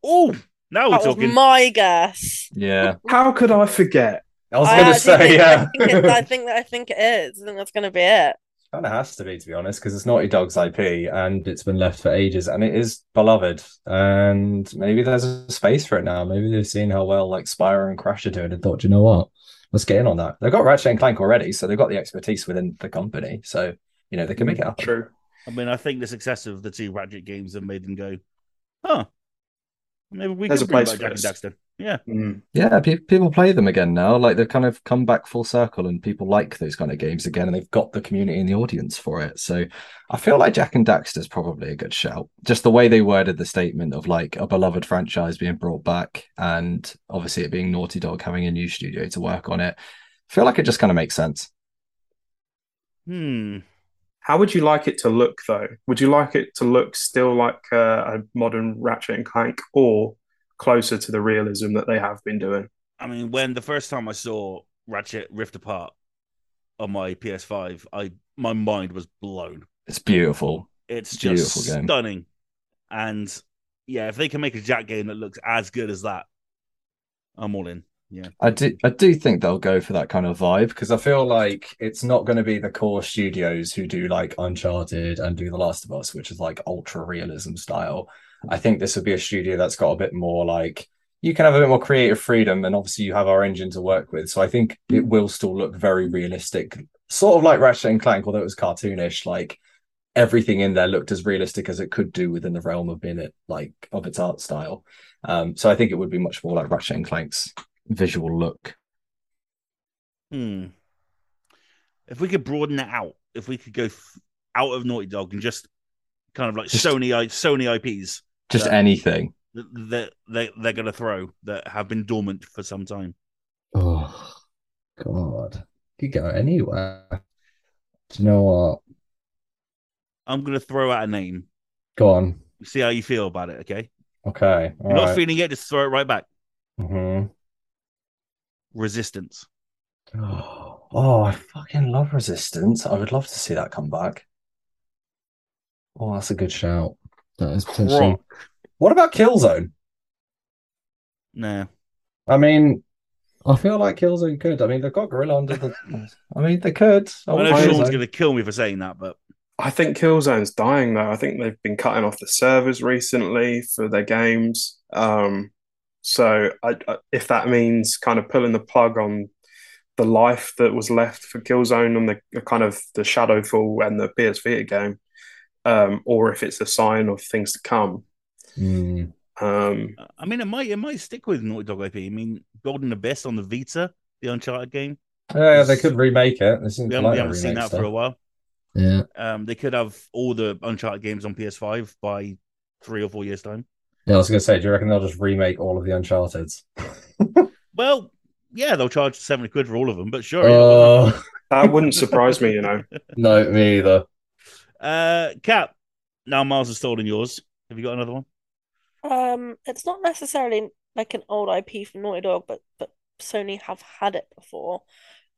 Oh, now we're That was talking. my guess. Yeah, How could I forget? I was going to say think, yeah. I think, I think that I think it is. I think that's going to be it. Kind of has to be, to be honest, because it's Naughty Dog's IP and it's been left for ages and it is beloved. And maybe there's a space for it now. Maybe they've seen how well like Spyro and Crash are doing and thought, you know what? Let's get in on that. They've got Ratchet and Clank already, so they've got the expertise within the company. So, you know, they can make it mm, happen. True. I mean, I think the success of the two Ratchet games have made them go, "Huh, maybe we There's could bring back Jak and this. Daxter." Yeah, Mm. Yeah, pe- people play them again now. Like they've kind of come back full circle and people like those kind of games again and they've got the community and the audience for it. So I feel like Jak and Daxter's probably a good shout. Just the way they worded the statement of like a beloved franchise being brought back and obviously it being Naughty Dog having a new studio to work on it. I feel like it just kind of makes sense. hmm. How would you like it to look, though? Would you like it to look still like uh, a modern Ratchet and Clank, or closer to the realism that they have been doing? I mean, when the first time I saw Ratchet Rift Apart on my PS5, I my mind was blown. It's beautiful. It's Beautiful just game. stunning, and yeah, if they can make a Jak game that looks as good as that, I'm all in. Yeah, I do I do think they'll go for that kind of vibe because I feel like it's not going to be the core studios who do like Uncharted and do The Last of Us, which is like ultra realism style. I think this would be a studio that's got a bit more like you can have a bit more creative freedom and obviously you have our engine to work with. So I think it will still look very realistic, sort of like Ratchet and Clank, although it was cartoonish, like everything in there looked as realistic as it could do within the realm of being it like of its art style. Um, so I think it would be much more like Ratchet and Clank's visual look. Hmm. If we could broaden it out, if we could go f- out of Naughty Dog and just kind of like Just- Sony I- Sony IPs Just Yeah. anything. that that they they're going to throw that have been dormant for some time. Oh God. Could go anywhere. Do you know what? I'm going to throw out a name. Go on. See how you feel about it. Okay, Okay. you're not feeling it, just throw it right back. hmm Resistance. *gasps* Oh, I fucking love Resistance. I would love to see that come back. Oh, that's a good shout. That is potentially. Croc. What about Killzone? No. I mean, I feel like Killzone could. I mean, they've got Guerrilla under the. I mean, they could. I know wouldn't Killzone. Sean's going to kill me for saying that, but I think Killzone's dying though. I think they've been cutting off the servers recently for their games. Um, so I, I, if that means kind of pulling the plug on the life that was left for Killzone and the, the kind of the Shadowfall and the PS Vita game, um, or if it's a sign of things to come. Hmm. Um, I mean, it might it might stick with Naughty Dog IP. I mean, Golden Abyss on the Vita, the Uncharted game. Yeah, they could remake it. They We haven't, we haven't seen remake that for a while. Yeah, Um, they could have all the Uncharted games on PS5 by three or four years time. yeah. I was gonna say, do you reckon they'll just remake all of the Uncharted's? *laughs* Well, yeah, they'll charge seventy quid for all of them, but sure. yeah, why not? Oh that wouldn't surprise me, you know. *laughs* no, me either. Uh, Cap. Now Miles has stolen yours. Have you got another one? Um, it's not necessarily like an old IP from Naughty Dog, but but Sony have had it before.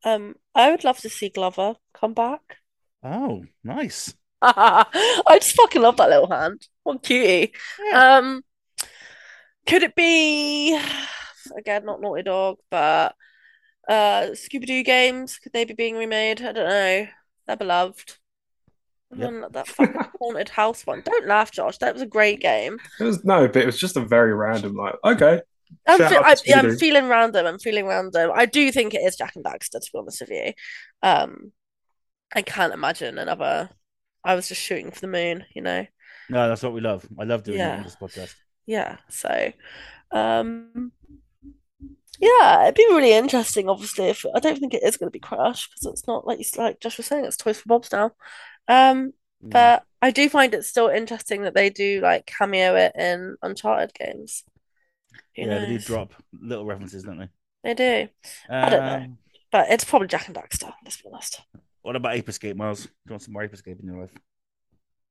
Um, I would love to see Glover come back. *laughs* Oh, nice. I just fucking love that little hand. What cutie. Yeah. Um, could it be *sighs* again not Naughty Dog, but uh Scooby Doo games? Could they be being remade? I don't know. They're beloved. Yep. that fucking *laughs* haunted house one. Don't laugh, Josh. That was a great game. It was no, but it was just a very random, like, okay. I'm, fe- I, yeah, I'm feeling random. I'm feeling random. I do think it is Jak and Daxter, to be honest with you. Um, I can't imagine another. I was just shooting for the moon, you know. No, that's what we love. I love doing Yeah. on this podcast. Yeah, so um yeah, it'd be really interesting obviously if I don't think it is going to be Crash because it's not like you like Josh was saying it's Toys for Bobs now. Um Mm. but I do find it still interesting that they do like cameo it in Uncharted games. Who yeah, they do drop little references, don't they? They do. I don't know. Um, But it's probably Jak and Daxter, let's be honest. What about Ape Escape, Miles? Do you want some more Ape Escape in your life?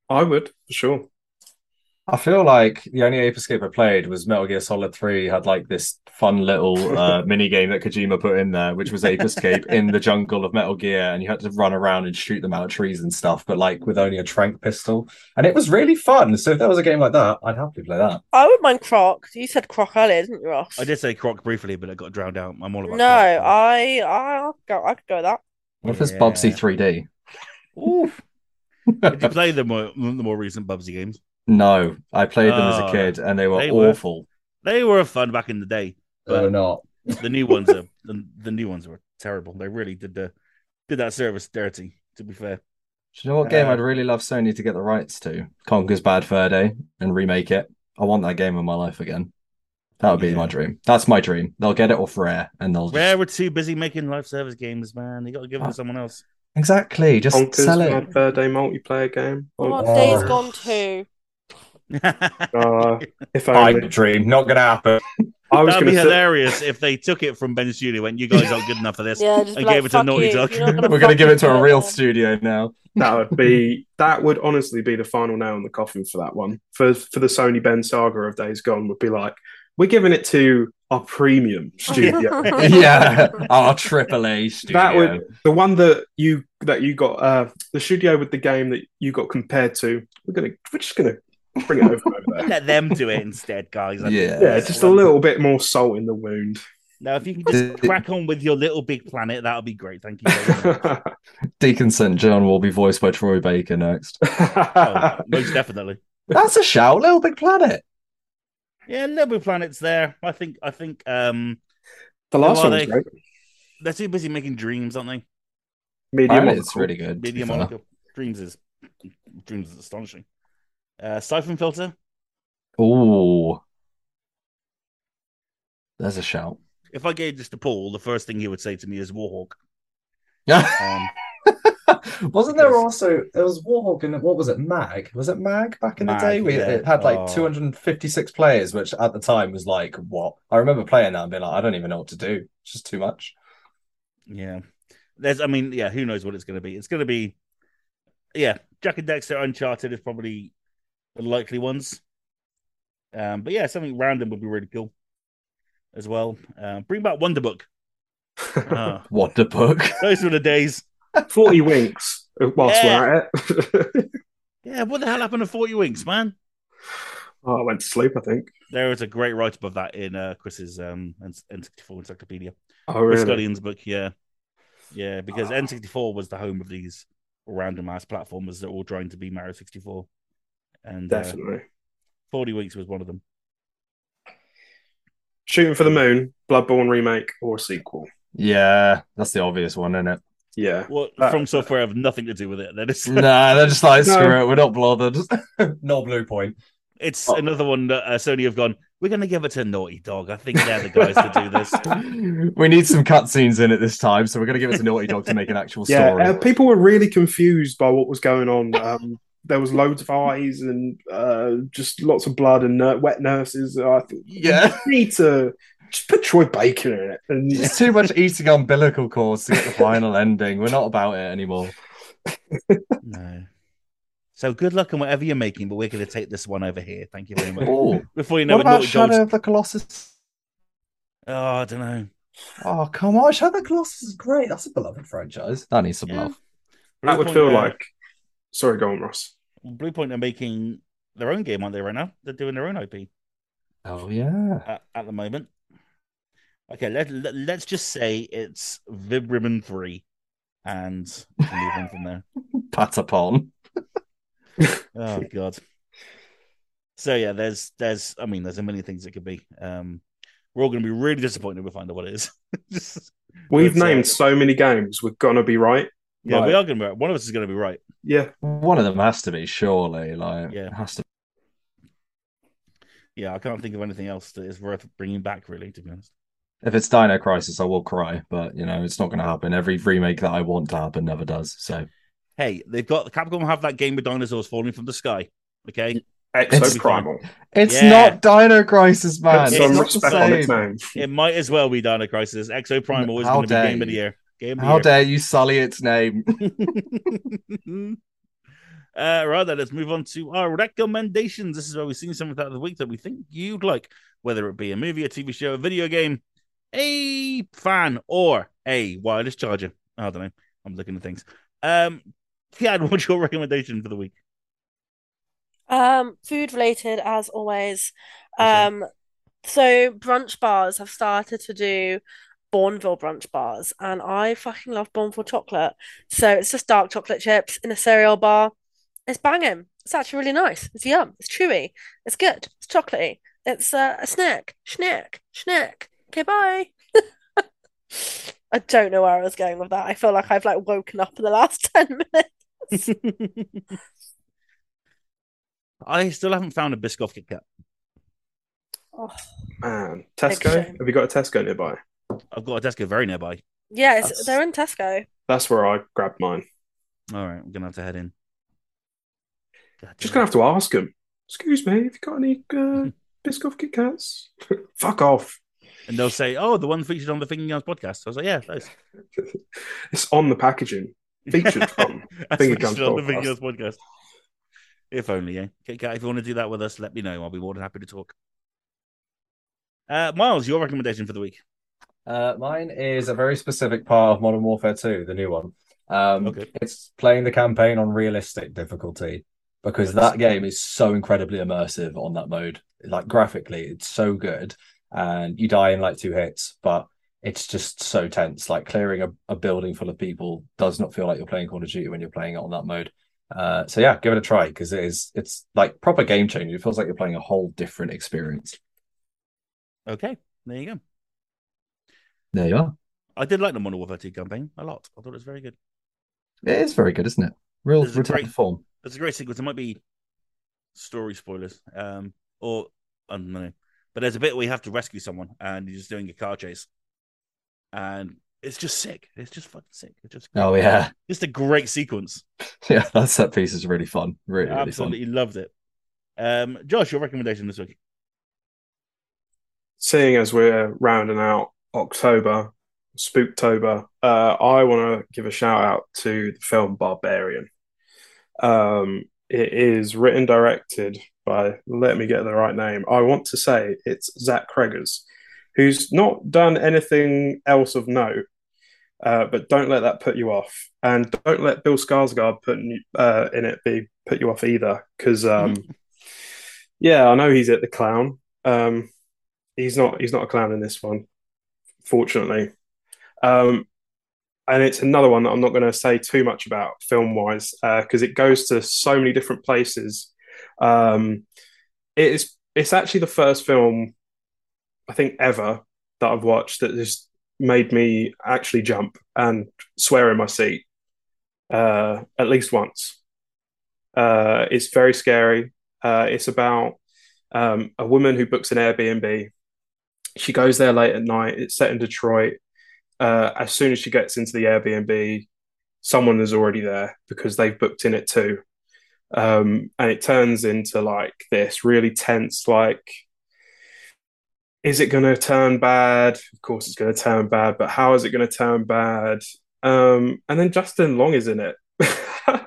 I would, for sure. I feel like the only Ape Escape I played was Metal Gear Solid 3 had like this fun little *laughs* uh, mini game that Kojima put in there, which was Ape Escape in the jungle of Metal Gear, and you had to run around and shoot them out of trees and stuff, but like with only a trank pistol. And it was really fun. So if there was a game like that, I'd happily play that. I would mind Croc. You said Croc earlier, didn't you, Ross? I did say Croc briefly, but it got drowned out. I'm all about No, Croc. I I'll go I could go with that. What if it's Yeah. Bubsy 3D? Oof. *laughs* Did you play the more, the more recent Bubsy games? No, I played them as Oh, a kid and they were they were. awful. They were fun back in the day. They're not. *laughs* The new ones are the, the new ones were terrible. They really did the did that service dirty. To be fair, Do you know what game Uh, I'd really love Sony to get the rights to? Conker's Bad Fur Day and remake it. I want that game in my life again. That would be Yeah. my dream. That's my dream. They'll get it off Rare and they'll just... Rare were too busy making live service games, man. You got to give them to someone else. Exactly. Just Conker's sell it. my third day multiplayer game. Oh, Oh. Days Gone too. *laughs* Uh, if Pipe only. dream. Not gonna happen. I was That'd going be to say, hilarious if they took it from Bend Studio, went, "You guys aren't good enough for this." Yeah, just I be gave it to Naughty. Dog. Gonna We're gonna give it to a real studio now. that would be that would honestly be the final nail in the coffin for that one. For for the Sony Bend saga of Days Gone would be like, we're giving it to our premium *laughs* studio. yeah, our AAA studio. That would the one that you that you got uh the studio with the game that you got compared to. We're gonna we're just gonna bring it over over there. *laughs* Let them do it instead, guys. I Yeah. Yeah, just a little bit more salt in the wound. Now, if you can just crack on with your little big planet, that'll be great. Thank you. *laughs* Deacon St. John will be voiced by Troy Baker next. *laughs* oh, most definitely. That's a shout, Little Big Planet. Yeah, Little Big Planet's there. I think. I think. Um, the last Who one was they? great. they're too busy making dreams, aren't they? Medium Apparently it's really good. Medium fair. molecule. Dreams is Dreams is astonishing. Uh, Syphon Filter. Ooh. There's a shout. If I gave this to Paul, the first thing he would say to me is Warhawk. Yeah. Um, *laughs* Wasn't there also there was Warhawk and what was it, Mag? Was it Mag back in Mag, the day? We, yeah. It had like Oh. 256 players, which at the time was like, what? I remember playing that and being like, I don't even know what to do. It's just too much. yeah, there's. I mean, yeah. Who knows what it's going to be? It's going to be, yeah. Jak and Daxter Uncharted is probably the likely ones. Um, but yeah, something random would be really cool as well. Um, bring back Wonder Book. *laughs* What the book? *laughs* those were the days. 40 winks whilst Yeah. we're at it. *laughs* Yeah, what the hell happened to Forty Winks, man? Oh, I went to sleep. I think. There is a great write up of that in uh, Chris's um, N64 encyclopedia. Oh, Chris really? Guardian's book, yeah. Yeah, because Ah. N64 was the home of these random ass platformers that were all trying to be Mario 64. And uh, Definitely. 40 Winks was one of them. Shooting for the Moon, Bloodborne remake or sequel. Yeah, that's the obvious one, isn't it? Yeah. Well, That- From Software have nothing to do with it. Then it's, nah, they're just like, *laughs* No. screw it, we're not bothered. *laughs* no Bluepoint. it's Oh. another one that uh, Sony have gone, we're going to give it to Naughty Dog. I think they're the guys to do this. *laughs* we need some cutscenes in it this time, so we're going to give it to Naughty Dog to make an actual Yeah. story. Uh, people were really confused by what was going on. Um, there was loads of eyes and uh, just lots of blood and nur- wet nurses. I think Yeah. you need to just put Troy Baker in it. And It's *laughs* too much eating umbilical cords to get the final *laughs* ending. We're not about it anymore. No. So good luck on whatever you're making, but we're going to take this one over here. Thank you very much. Oh, Before you know what it, about Naughty Shadow Dog's... of the Colossus? Oh, I don't know. Oh, come on. Shadow of the Colossus is great. That's a beloved franchise. That needs some Yeah. love. that would feel like. Sorry, go on, Ross. Bluepoint are making their own game, aren't they? Right now, they're doing their own IP Oh, yeah. at, at the moment. Okay, let, let let's just say it's Vib Ribbon Three, and move on from there. *laughs* Patapon. *laughs* Oh God. So yeah, there's there's I mean there's a million things it could be. Um, we're all going to be really disappointed if we find out what it is. Just- *laughs* We've But, uh, named so many games. We're gonna be right. yeah, we are going to be right. One of us is going to be right. Yeah. One of them has to be, surely. Like, Yeah. it has to. Yeah, I can't think of anything else that is worth bringing back. Really, to be honest. If it's Dino Crisis, I will cry, but you know, it's not going to happen. Every remake that I want to happen never does. So Hey, they've got Capcom have that game with dinosaurs falling from the sky. Okay, Exo It's- Primal. it's Yeah. not Dino Crisis, man. It's it's not the respect on its same. name. it might as well be Dino Crisis. Exo Primal is going to be dare game of the year. Game of How year. dare you sully its name? *laughs* uh, right then, let's move on to our recommendations. This is where we've seen something throughout the week that we think you'd like, whether it be a movie, a TV show, a video game, a fan, or a wireless charger. I don't know. I'm looking at things. Um, yeah, *laughs* what's your recommendation for the week? Um, food related as always. Okay. Um, so brunch bars have started to do Bournville brunch bars, and I fucking love Bournville chocolate. So it's just dark chocolate chips in a cereal bar. It's banging. It's actually really nice. It's yum. It's chewy. It's good. It's chocolatey. It's uh, a snack. Snack. Snack. Okay, bye. *laughs* I don't know where I was going with that. I feel like I've like woken up in the last *laughs* 10 minutes. *laughs* I still haven't found a Biscoff Kit Kat. Oh, Man, Tesco. Have you got a Tesco nearby? I've got a Tesco very nearby. yeah, it's, That's- they're in Tesco. That's where I grabbed mine. All right, I'm gonna have to head in. God Just gonna have to ask them. Excuse me, have you got any uh, *laughs* Biscoff Kit Kats? *laughs* Fuck off. And they'll say, "Oh, the one featured on the Thinking Guns podcast." I was like, "Yeah, those." *laughs* It's on the packaging. Featured from That's Finger featured Guns on the podcast. Thinking Guns podcast. If only, yeah. Kit Kat, if you want to do that with us, let me know. I'll be more than happy to talk. Uh, Miles, your recommendation for the week? Uh, mine is a very specific part of Modern Warfare 2, the new one. Um, Okay. It's playing the campaign on realistic difficulty because that game is so incredibly immersive on that mode. Like graphically, it's so good, and you die in like two hits, but it's just so tense. Like clearing a, a building full of people does not feel like you're playing Call of Duty when you're playing it on that mode. Uh, so yeah, give it a try because it is it's like proper game changer. It feels like you're playing a whole different experience. Okay, there you go. There you are. I did like the Modern Warfare 2 campaign a lot. I thought it was very good. It is very good, isn't it? Real This is a return great- to form. It's a great sequence. It might be story spoilers, um, or I don't know. But there's a bit where you have to rescue someone, and you're just doing a car chase, and it's just sick. It's just fucking sick. It's just Oh yeah, just a great sequence. *laughs* yeah. That set piece is really fun. Really, really fun. Absolutely loved it. Um, Josh, your recommendation this week? seeing as we're rounding out October, Spooktober, uh, I want to give a shout out to the film Barbarian. Um, it is written, directed by, let me get the right name. I want to say it's Zach Kreggers, who's not done anything else of note. Uh, but don't let that put you off, and don't let Bill Skarsgård put in, uh, in it be put you off either, because um, Yeah, I know he's at the clown. Um, he's not. He's not a clown in this one, fortunately. Um, and it's another one that I'm not going to say too much about film wise because uh, it goes to so many different places. Um, it's it's actually the first film I think ever that I've watched that just made me actually jump and swear in my seat uh, at least once. Uh, it's very scary. Uh, it's about um, a woman who books an Airbnb. She goes there late at night. It's set in Detroit. Uh, as soon as she gets into the Airbnb, someone is already there because they've booked in it too. Um, and it turns into like this really tense, like, is it going to turn bad? Of course, it's going to turn bad, but how is it going to turn bad? Um, and then Justin Long is in it, *laughs*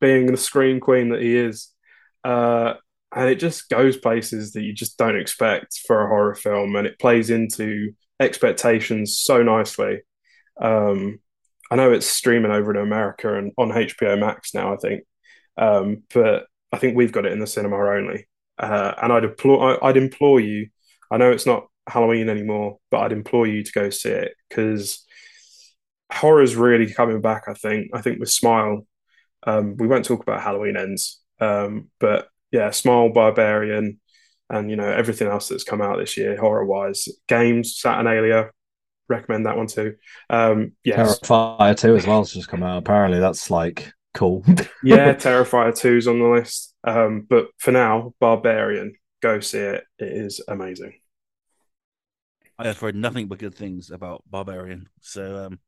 being the scream queen that he is. Uh, and it just goes places that you just don't expect for a horror film, and it plays into expectations so nicely. Um, I know it's streaming over in America and on HBO Max now, I think, um, but I think we've got it in the cinema only. Uh, and I'd implore, I'd implore you. I know it's not Halloween anymore, but I'd implore you to go see it because horror's really coming back. I think. I think with Smile, um, we won't talk about Halloween ends, um, but yeah, Smile, Barbarian, and you know everything else that's come out this year horror wise. Games, Saturnalia, recommend that one too. Um, yes, Terrifier two as well has just come out. Apparently, that's like cool. *laughs* yeah, Terrifier two's on the list. Um, but for now, Barbarian, go see it. It is amazing. I have heard nothing but good things about Barbarian, so um,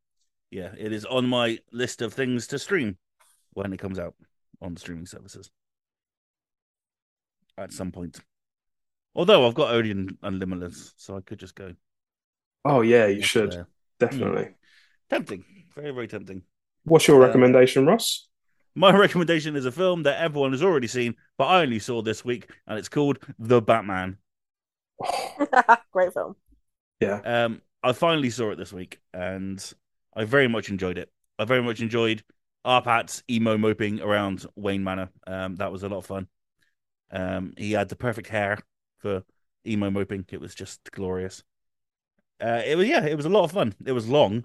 yeah, it is on my list of things to stream when it comes out on the streaming services at some point. Although I've got Odeon Unlimited, so I could just go. Oh yeah, you should there. definitely. Mm. Tempting, very very tempting. What's your uh, recommendation, Ross? My *laughs* recommendation is a film that everyone has already seen, but I only saw this week, and it's called The Batman. *laughs* Great film. Yeah. Um, I finally saw it this week, and I very much enjoyed it. I very much enjoyed RPattz's emo moping around Wayne Manor. Um, that was a lot of fun. Um, he had the perfect hair for emo moping. It was just glorious. Uh, it was yeah, it was a lot of fun. It was long.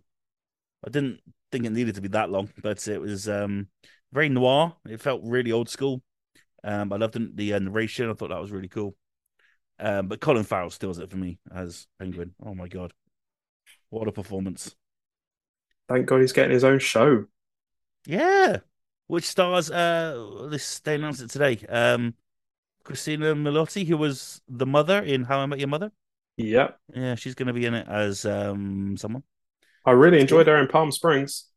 I didn't think it needed to be that long, but it was um, very noir. It felt really old school. Um, I loved the, the uh, narration. I thought that was really cool. Um, but Colin Farrell steals it for me as Penguin. Oh my god, what a performance! Thank God he's getting his own show. Yeah, which stars? Uh, this they announced it today. Um, Cristin Milioti, who was the mother in How I Met Your Mother. Yeah, yeah, she's going to be in it as um someone. I really enjoyed her in Palm Springs.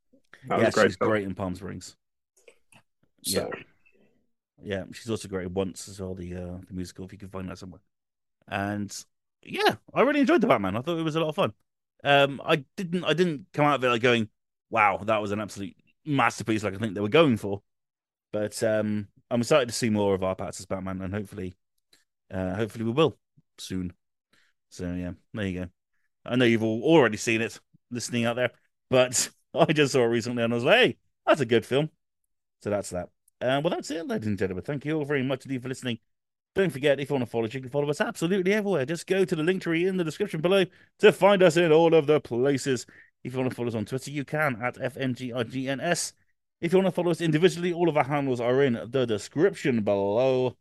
That yeah, great she's film. great in Palm Springs. So. Yeah, yeah, she's also great once as well. The uh, the musical, if you can find that somewhere. And yeah, I really enjoyed the Batman. I thought it was a lot of fun. Um, I didn't I didn't come out of it like going, wow, that was an absolute masterpiece like I think they were going for. But um, I'm excited to see more of RPattz as Batman, and hopefully, uh, hopefully we will soon. So yeah, there you go. I know you've all already seen it, listening out there, but *laughs* I just saw it recently and I was like, hey, that's a good film. So that's that. Uh, well, that's it, ladies and gentlemen. Thank you all very much indeed for listening. Don't forget, if you want to follow us, you can follow us absolutely everywhere. Just go to the link tree in the description below to find us in all of the places. If you want to follow us on Twitter, you can at FNGRGNS. If you want to follow us individually, all of our handles are in the description below.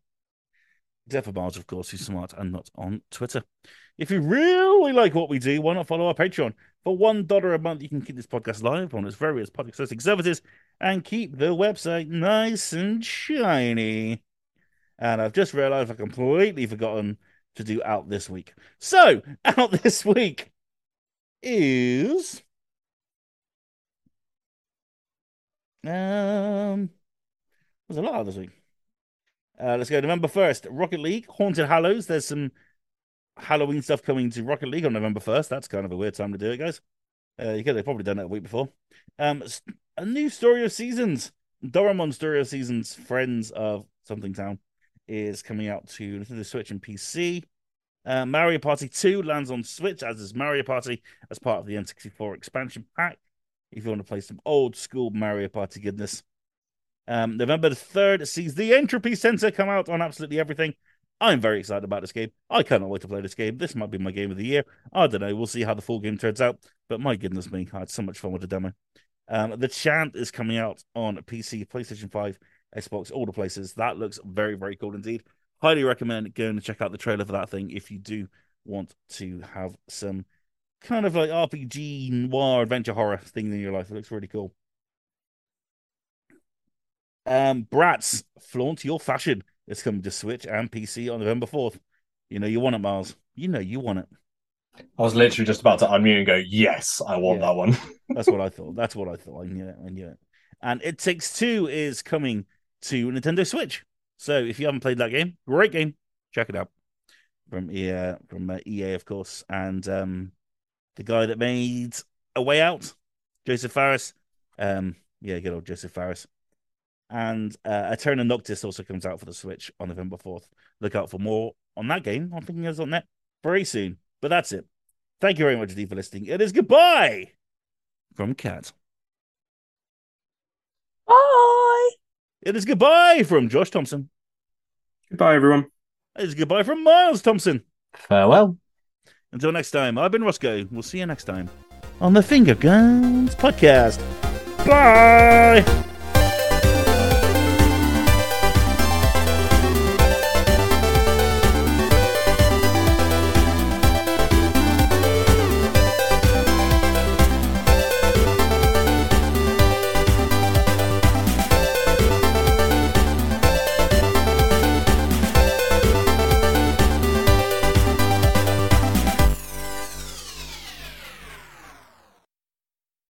Except for Miles, of course, who's smart and not on Twitter. If you really like what we do, why not follow our Patreon? For $1 a month, you can keep this podcast live on its various podcast services and keep the website nice and shiny. And I've just realized I've completely forgotten to do out this week. So, *laughs* out this week is. Um, there's a lot out this week. Uh, let's go November 1st. Rocket League, Haunted Hallows. There's some Halloween stuff coming to Rocket League on November 1st. That's kind of a weird time to do it, guys. Uh, you could have probably done it a week before. Um, a new Story of Seasons. Doraemon Story of Seasons, Friends of Something Town is coming out to the Switch and PC. Uh, Mario Party 2 lands on Switch, as is Mario Party, as part of the N64 expansion pack. If you want to play some old school Mario Party goodness. Um, November the 3rd sees the Entropy Center come out on absolutely everything. I'm very excited about this game. I cannot wait to play this game. This might be my game of the year. I don't know. We'll see how the full game turns out. But my goodness me, I had so much fun with the demo. Um, the Chant is coming out on PC, PlayStation 5, Xbox, all the places. That looks very, very cool indeed. Highly recommend going and check out the trailer for that thing if you do want to have some kind of like RPG noir adventure horror thing in your life. It looks really cool. Um, Bratz, flaunt your fashion. It's coming to Switch and PC on November 4th. You know you want it, Miles. You know you want it. I was literally just about to unmute and go, yes, I want Yeah. that one. *laughs* That's what I thought. That's what I thought. I knew it. I knew it. And It Takes Two is coming to Nintendo Switch. So if you haven't played that game, great game. Check it out. From EA, from uh, EA, of course, and um, the guy that made A Way Out, Josef Fares. Um, yeah, good old Josef Fares. And uh, Eterna Noctis also comes out for the Switch on November 4th. Look out for more on that game. I'm thinking it's on that very soon. But that's it. Thank you very much, Steve, for listening. It is goodbye from Kat. Bye. It is goodbye from Josh Thompson. Goodbye, everyone. It is goodbye from Miles Thompson. Farewell. Until next time, I've been Rossko. We'll see you next time on the Finger Guns Podcast. Bye.